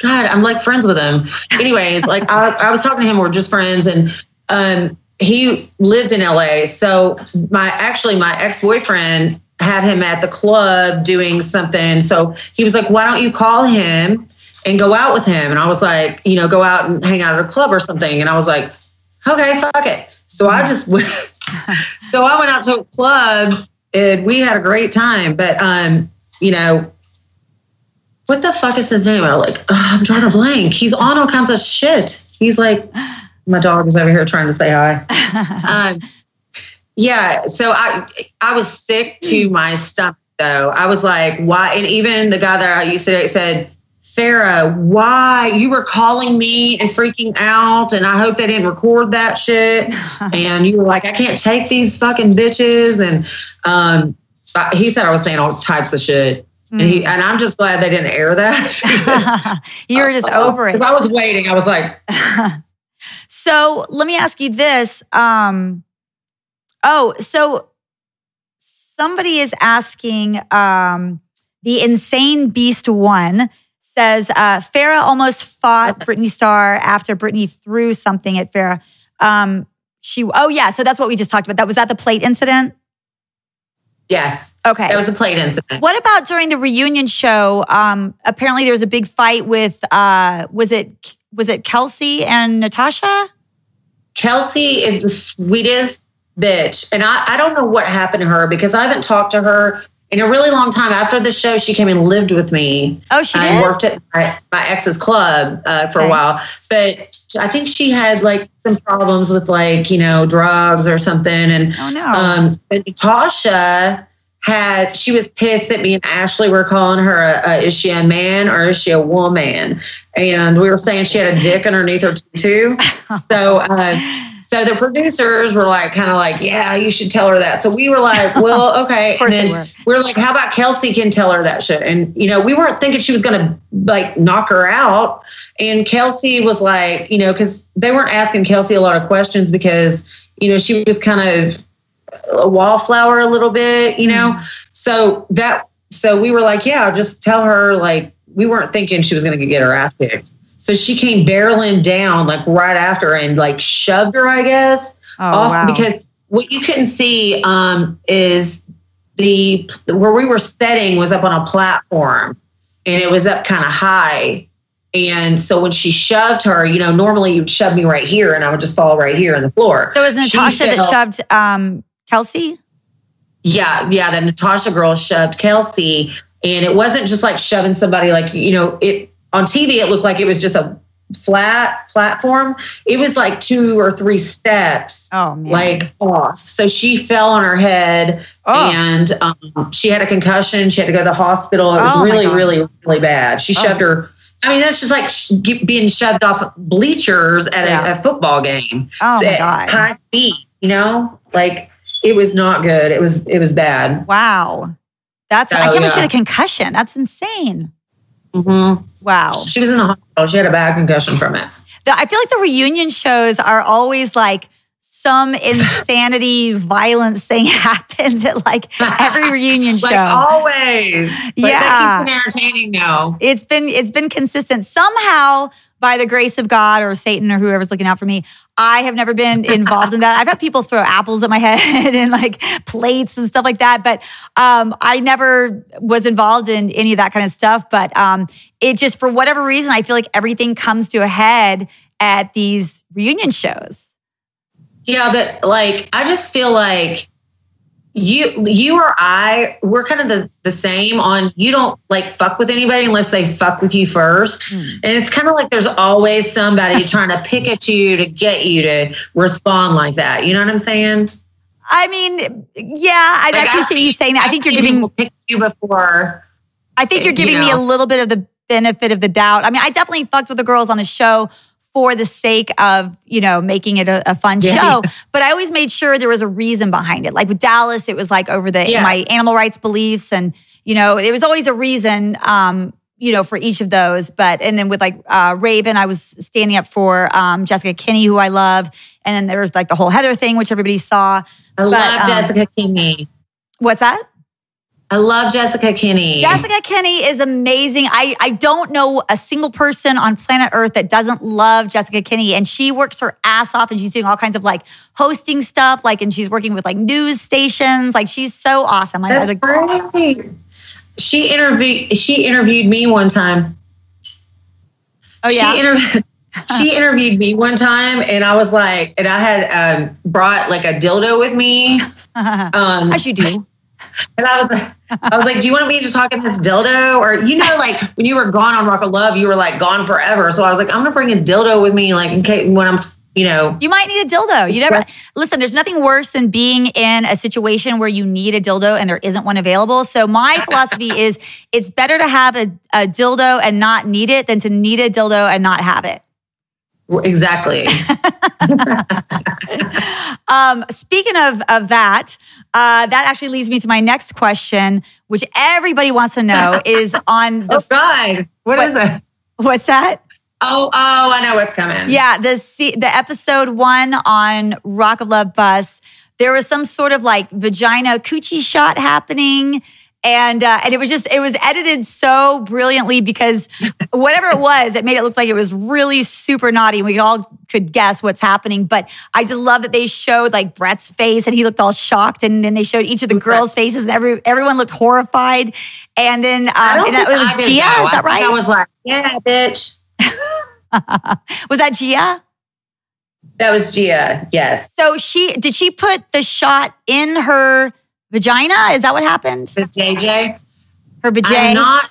God, I'm like friends with him. Anyways, like I, I was talking to him. We're just friends, and um, he lived in LA. So my actually my ex boyfriend had him at the club doing something. So he was like, "Why don't you call him and go out with him?" And I was like, "You know, go out and hang out at a club or something." And I was like, "Okay, fuck it." So I just went. so I went out to a club and we had a great time. But um, you know, what the fuck is his name? I'm like, I'm drawing a blank. He's on all kinds of shit. He's like, my dog is over here trying to say hi. um, yeah. So I I was sick to my stomach though. I was like, why? And even the guy that I used to date said, Farrah, why you were calling me and freaking out, and I hope they didn't record that shit. and you were like, I can't take these fucking bitches. And um, he said I was saying all types of shit. And, he, mm. and I'm just glad they didn't air that. you were just over it. I was waiting. I was like. so let me ask you this. Um, oh, so somebody is asking um, the Insane Beast One says uh, Farrah almost fought Brittany Starr after Brittany threw something at Farrah. Um, she, oh yeah, so that's what we just talked about. That was that the plate incident. Yes. Okay. That was a plate incident. What about during the reunion show? Um, apparently there was a big fight with uh, was it was it Kelsey and Natasha? Kelsey is the sweetest bitch. And I, I don't know what happened to her because I haven't talked to her in a really long time. After the show, she came and lived with me. Oh, she did? worked at my, my ex's club uh, for okay. a while. But I think she had like some problems with like, you know, drugs or something. And oh, no. um, Natasha had, she was pissed that me and Ashley were calling her, a, a, is she a man or is she a woman? And we were saying she had a dick underneath her too. So, uh, so the producers were like, kind of like, yeah, you should tell her that. So we were like, well, okay. and then we are like, how about Kelsey can tell her that shit? And, you know, we weren't thinking she was going to like knock her out. And Kelsey was like, you know, because they weren't asking Kelsey a lot of questions because, you know, she was kind of a wallflower a little bit, you know? Mm. So that, so we were like, yeah, just tell her, like, we weren't thinking she was going to get her ass kicked. So she came barreling down like right after and like shoved her, I guess, oh, off wow. because what you couldn't see um, is the where we were setting was up on a platform and it was up kind of high. And so when she shoved her, you know, normally you'd shove me right here and I would just fall right here on the floor. So it was Natasha that shoved um, Kelsey? Yeah, yeah. The Natasha girl shoved Kelsey. And it wasn't just like shoving somebody like, you know, it on TV, it looked like it was just a flat platform. It was like two or three steps, oh, man. like off. So she fell on her head oh. and um, she had a concussion. She had to go to the hospital. It was oh, really, really, really bad. She oh. shoved her. I mean, that's just like being shoved off bleachers at yeah. a, a, football game. Oh my god! High feet. you know, like it was not good. It was it was bad. Wow, that's I can't believe she had a concussion. That's insane. Mm-hmm. Wow. She was in the hospital. She had a bad concussion from it. The, I feel like the reunion shows are always like some insanity violence thing happens at like every reunion show. like always. But yeah. That keeps it entertaining now. It's been it's been consistent. Somehow, by the grace of God or Satan or whoever's looking out for me, I have never been involved in that. I've had people throw apples at my head and like plates and stuff like that, but um, I never was involved in any of that kind of stuff. But um, it just, for whatever reason, I feel like everything comes to a head at these reunion shows. Yeah, but like I just feel like you you or I we're kind of the, the same on you don't like fuck with anybody unless they fuck with you first. Mm. And it's kind of like there's always somebody trying to pick at you to get you to respond like that. You know what I'm saying? I mean, yeah, I, like, appreciate you saying that. I think you're giving pick you before. I think you're giving you know. me a little bit of the benefit of the doubt. I mean, I definitely fucked with the girls on the show for the sake of, you know, making it a, a fun yeah. show. But I always made sure there was a reason behind it. Like with Dallas, it was like over the yeah. my animal rights beliefs. And, you know, it was always a reason. Um, you know, for each of those. But and then with like uh, Raven, I was standing up for um, Jessica Kinney, who I love, and then there was like the whole Heather thing, which everybody saw. I but, love um, Jessica Kinney. What's that? I love Jessica Kinney. Jessica Kinney is amazing. I, I don't know a single person on planet Earth that doesn't love Jessica Kinney. And she works her ass off and she's doing all kinds of like hosting stuff, like, and she's working with like news stations. Like, she's so awesome. That's like, great. She interviewed, she interviewed me one time. Oh, yeah. She interviewed. she interviewed me one time and I was like, and I had um, brought like a dildo with me. Um, As you do. And I was like, I was like, do you want me to talk in this dildo? Or, you know, like when you were gone on Rock of Love, you were like gone forever. So I was like, I'm going to bring a dildo with me, like in case when I'm, you know. You might need a dildo. You never, listen, there's nothing worse than being in a situation where you need a dildo and there isn't one available. So my philosophy is it's better to have a, a dildo and not need it than to need a dildo and not have it. Exactly. um, speaking of of that, uh, that actually leads me to my next question, which everybody wants to know is on the. oh God, what, what is it? What's that? Oh, oh, I know what's coming. Yeah, the the episode one on Rock of Love bus. There was some sort of like vagina coochie shot happening and uh, and it was just it was edited so brilliantly because whatever it was, it made it look like it was really super naughty. And we all could guess what's happening, but I just love that they showed like Bret's face and he looked all shocked, and then they showed each of the girls' faces, and every everyone looked horrified. And then um, and that, it was Gia, know. is that right? I was like, yeah, bitch. was that Gia? That was Gia. Yes. So she did she put the shot in her vagina? Is that what happened? The JJ? Her vagina? I'm not.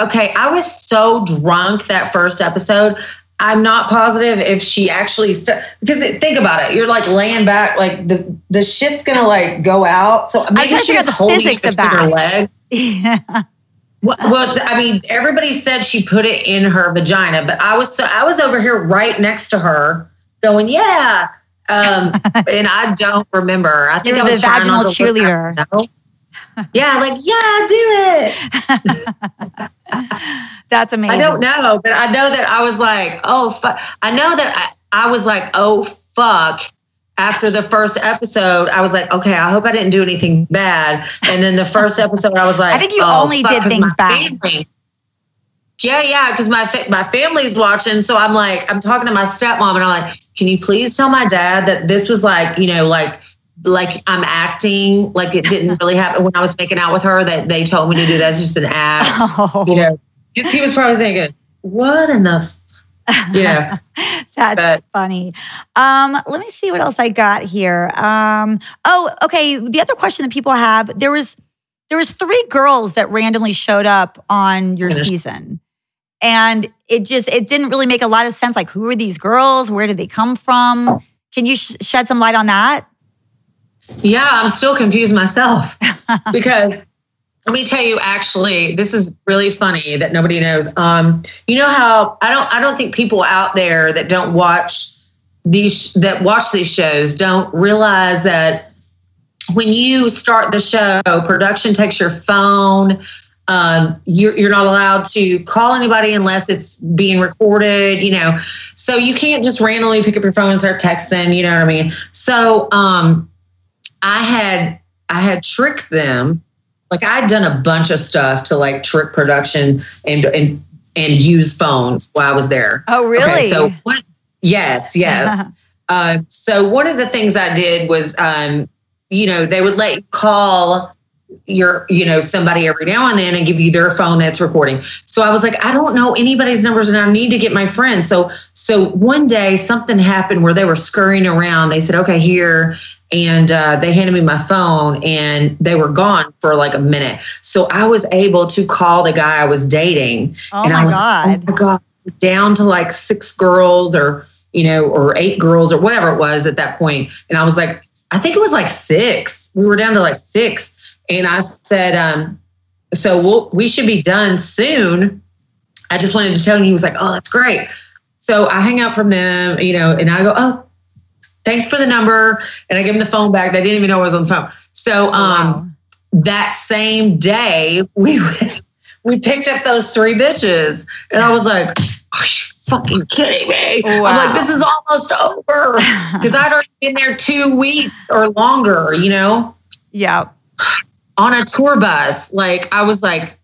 Okay, I was so drunk that first episode. I'm not positive if she actually st- because it, think about it. You're like laying back, like the the shit's gonna like go out. So maybe she's the holding physics of that. her leg. Yeah. Well, well, I mean, everybody said she put it in her vagina, but I was so I was over here right next to her, going, "Yeah, um, and I don't remember. I think You're I was the vaginal cheerleader. yeah, like yeah, do it. That's amazing. I don't know, but I know that I was like, oh, fuck. I know that I, I was like, oh fuck. After the first episode, I was like, okay, I hope I didn't do anything bad. And then the first episode, I was like, I think you oh, only fuck, did things bad. Family, yeah, yeah, because my fa- my family's watching, so I'm like, I'm talking to my stepmom, and I'm like, can you please tell my dad that this was like, you know, like like I'm acting, like it didn't really happen when I was making out with her. That they told me to do that's just an act. Oh. You know, he was probably thinking, what in the yeah that's but, funny um let me see what else i got here um oh okay the other question that people have there was there was three girls that randomly showed up on your season. And it just it didn't really make a lot of sense like who are these girls? Where did they come from? Can you sh- shed some light on that? Yeah i'm still confused myself. Because let me tell you actually this is really funny that nobody knows. Um you know how i don't i don't think people out there that don't watch these that watch these shows don't realize that when you start the show production takes your phone um, you're, you're not allowed to call anybody unless it's being recorded, you know. So you can't just randomly pick up your phone and start texting, you know what I mean? So um, I had I had tricked them. Like I'd done a bunch of stuff to like trick production and and and use phones while I was there. Oh, really? Okay, so what? Yes, yes. uh, so one of the things I did was, um, you know, they would let you call your you know somebody every now and then and give you their phone that's recording. So i was like i don't know anybody's numbers and i need to get my friends. So so one day something happened where they were scurrying around. They said okay here and uh, they handed me my phone and they were gone for like a minute. So i was able to call the guy i was dating. Oh and my i was god. oh my god down to like six girls or you know or eight girls or whatever it was at that point. And i was like i think it was like six we were down to like six and I said, um, so we'll, we should be done soon. I just wanted to tell you. He was like, oh, that's great. So I hang up from them, you know, and I go, oh, thanks for the number. And I give him the phone back. They didn't even know I was on the phone. So um, wow. that same day, we went, we picked up those three bitches. And I was like, you fucking kidding me? Wow. I'm like, this is almost over. Because I'd already been there two weeks or longer, you know, Yeah. on a tour bus. Like, I was like,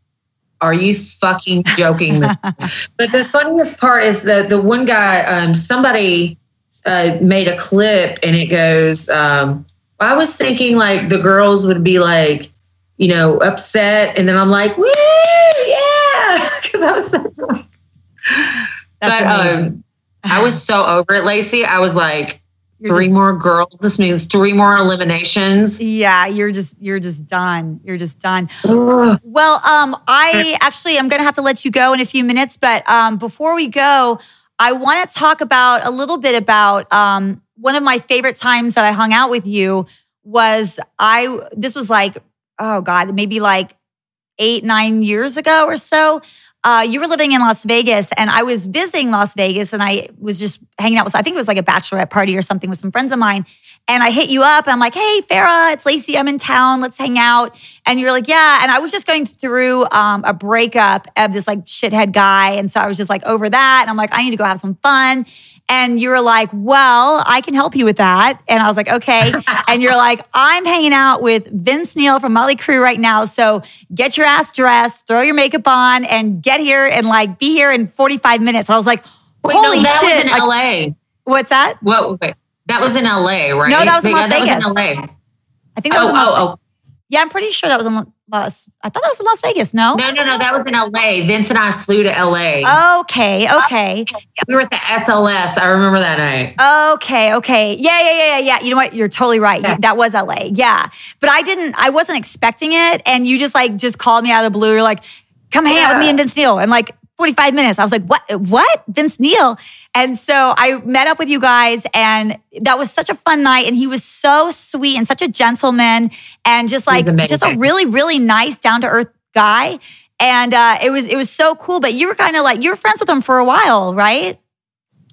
are you fucking joking but the funniest part is that the one guy, um, somebody uh, made a clip and it goes, um, I was thinking like the girls would be like, you know, upset. And then I'm like, woo, yeah. Because I was so That's But, um. I was so over it, Lacey. I was like, You're three just- more girls. This means three more eliminations. yeah, you're just you're just done. You're just done. Ugh. Well, um, I actually I'm going to have to let you go in a few minutes, but um, before we go, I want to talk about a little bit about um, one of my favorite times that I hung out with you was I. This was like oh god, maybe like eight nine years ago or so. Uh, you were living in Las Vegas, and I was visiting Las Vegas, and I was just hanging out with. I think it was like a bachelorette party or something with some friends of mine. And I hit you up. And I'm like, hey, Farrah, it's Lacey. I'm in town. Let's hang out. And you're like, yeah. And I was just going through um, a breakup of this like shithead guy. And so I was just like over that. And I'm like, I need to go have some fun. And you were like, well, I can help you with that. And I was like, okay. and you're like, I'm hanging out with Vince Neil from Motley Crue right now. So get your ass dressed, throw your makeup on, and get here and like be here in 45 minutes. And I was like, Wait, holy no, that shit. was in like, LA. what's that? What? Wait, that was in LA, right? No, that was in Las that Vegas. was in LA. I think that was Oh, in Las oh, oh. Yeah, I'm pretty sure that was in Las. I thought that was in Las Vegas. No. No, no, no. That was in LA. Vince and I flew to LA. Okay. Okay. We were at the SLS. I remember that night. Okay. Okay. Yeah. Yeah. Yeah. Yeah. Yeah. You know what? You're totally right. Yeah. That was LA. Yeah. But I didn't. I wasn't expecting it, and you just like just called me out of the blue. You're like, "Come hang out with me and Vince Neil." And like 45 minutes, I was like, "What? What? Vince Neil?" And so I met up with you guys, and that was such a fun night. And he was so sweet and such a gentleman, and just like just a really, really nice, down to earth guy. And uh, it was it was so cool. But you were kind of like you were friends with him for a while, right?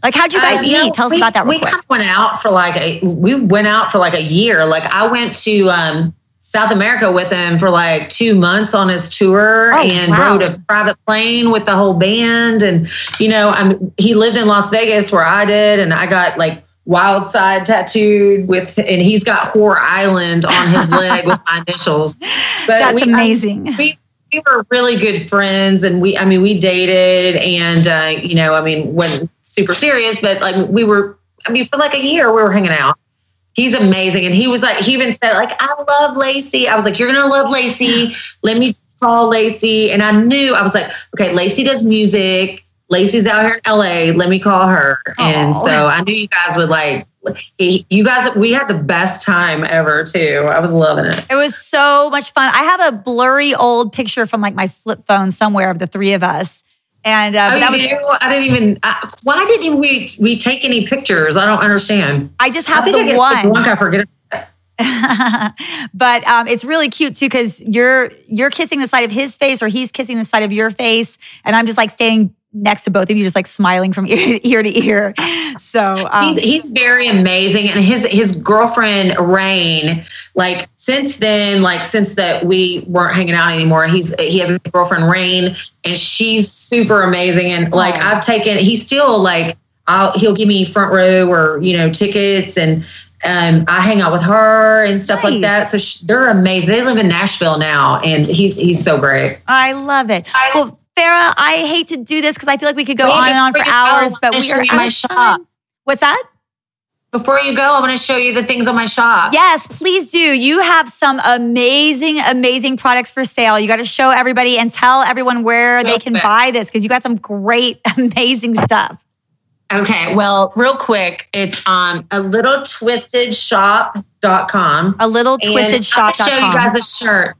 Like, how'd you guys Uh, meet? know, Tell us about that real we quick. kind of went out for like a, we went out for like a year. Like I went to um, South America with him for like two months on his tour Oh, and wow. rode a private plane with the whole band. And you know, I'm he lived in Las Vegas where I did, and I got like Wild Side tattooed with, and he's got Whore Island on his leg with my initials. But That's we, I- amazing. we we were really good friends and we i mean we dated and uh you know i mean wasn't super serious but like we were i mean for like a year we were hanging out he's amazing. And he was like he even said like i love lacey. I was like you're gonna love lacey. Let me call lacey. And i knew i was like okay lacey does music. Lacey's out here in la let me call her. And so i knew you guys would like you guys we had the best time ever too. I was loving it. It was so much fun. I have a blurry old picture from like my flip phone somewhere of the three of us. And uh, Oh, that you was, do? I didn't even. I, why didn't we we take any pictures? I don't understand. I just I have I the get one. drunk. I forget. but um, it's really cute too because you're you're kissing the side of his face or he's kissing the side of your face, and I'm just like standing next to both of you, just like smiling from ear to ear. To ear. So um, he's he's very amazing, and his his girlfriend Rain. Like since then, like since that we weren't hanging out anymore. He's he has a girlfriend Rain, and she's super amazing. And like Aw. I've taken, he's still like I'll he'll give me front row or you know tickets and. Um, I hang out with her and stuff like that. So sh- they're amazing. They live in Nashville now, and he's he's so great. I love it. I- Well, Farrah, I hate to do this because I feel like we could go on and on for you go, hours, but we are my shop. What's that? Before you go, I want to show you the things on my shop. Yes, please do. You have some amazing, amazing products for sale. You got to show everybody and tell everyone where they can Okay. buy this because you got some great, amazing stuff. Okay. Well, real quick, it's um a little twisted shop.com. A little twisted I'm gonna show you guys a shirt.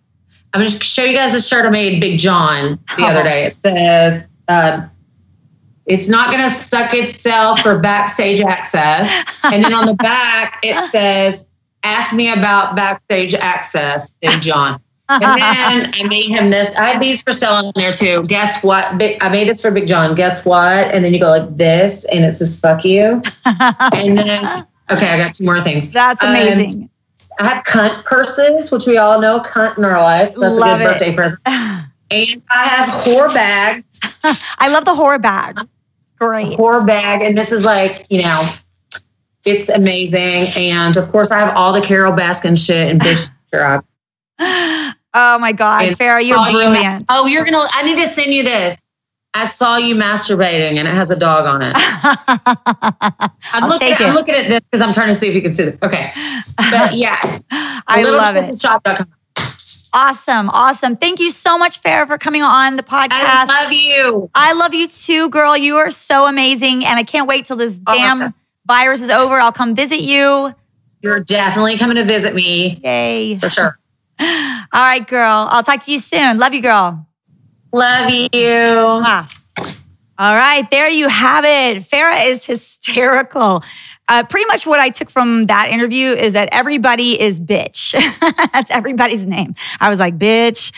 I'm going to show you guys a shirt I made Big John the Oh. other day. It says, um, it's not going to suck itself for backstage access. And then on the back, it says, ask me about backstage access, Big John. And then I made him this. I had these for sale in there too. Guess what? Big, I made this for Big John. Guess what? And then you go like this, and it says "fuck you." And then okay, I got two more things. That's Um, amazing. I have cunt purses, which we all know cunt in our lives. So that's Love a it. good birthday present. And I have horror bags. I love the horror bag. Great. Horror bag. And this is like, you know, it's amazing. And of course, I have all the Carole Baskin shit and bitch drop. Oh my God, And Farrah, you're Oh, you- brilliant. Oh, you're gonna. I need to send you this. I saw you masturbating, and it has a dog on it. I'm, I'll looking, take I'm looking at this because I'm trying to see if you can see it. Okay, but yeah, I love it. Shop.com. Awesome. Awesome. Thank you so much, Farrah, for coming on the podcast. I love you. I love you too, girl. You are so amazing. And I can't wait till this oh, damn Awesome. virus is over. I'll come visit you. You're definitely coming to visit me Yay. for sure. All right, girl. I'll talk to you soon. Love you, girl. Love you. Mwah. All right, there you have it. Farrah is hysterical. Uh, pretty much what I took from that interview is that everybody is bitch. That's everybody's name. I was like, bitch.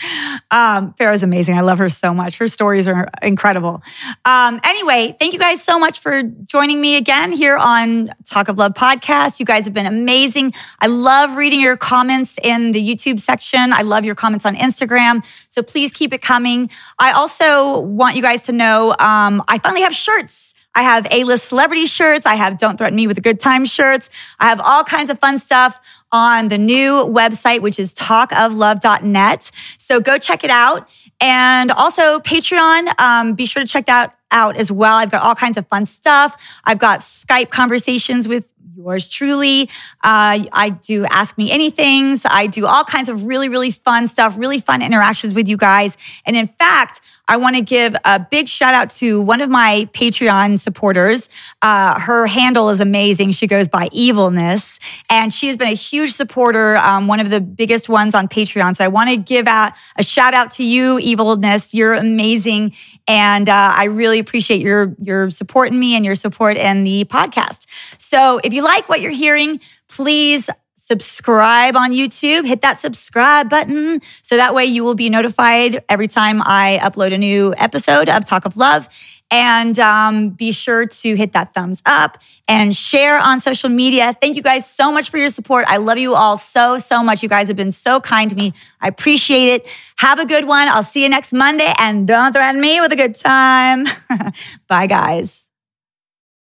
Um, Farrah's amazing. I love her so much. Her stories are incredible. Um, anyway, thank you guys so much for joining me again here on Talk of Love podcast. You guys have been amazing. I love reading your comments in the YouTube section. I love your comments on Instagram. So please keep it coming. I also want you guys to know um, I finally have shirts. I have A-list celebrity shirts. I have Don't Threaten Me with a Good Time shirts. I have all kinds of fun stuff on the new website, which is talkoflove.net. So go check it out. And also Patreon, um, be sure to check that out as well. I've got all kinds of fun stuff. I've got Skype conversations with yours truly. Uh, I do Ask Me Anythings. I do all kinds of really, really fun stuff, really fun interactions with you guys. And in fact, I want to give a big shout out to one of my Patreon supporters. Uh, her handle is amazing. She goes by Evilness, and she has been a huge supporter, um, one of the biggest ones on Patreon. So I want to give out a shout out to you, Evilness. You're amazing, and uh, I really appreciate your your support in me and your support in the podcast. So if you like what you're hearing, please subscribe on YouTube. Hit that subscribe button so that way you will be notified every time I upload a new episode of Talk of Love. And um, be sure to hit that thumbs up and share on social media. Thank you guys so much for your support. I love you all so, so much. You guys have been so kind to me. I appreciate it. Have a good one. I'll see you next Monday and don't threaten me with a good time. Bye, guys.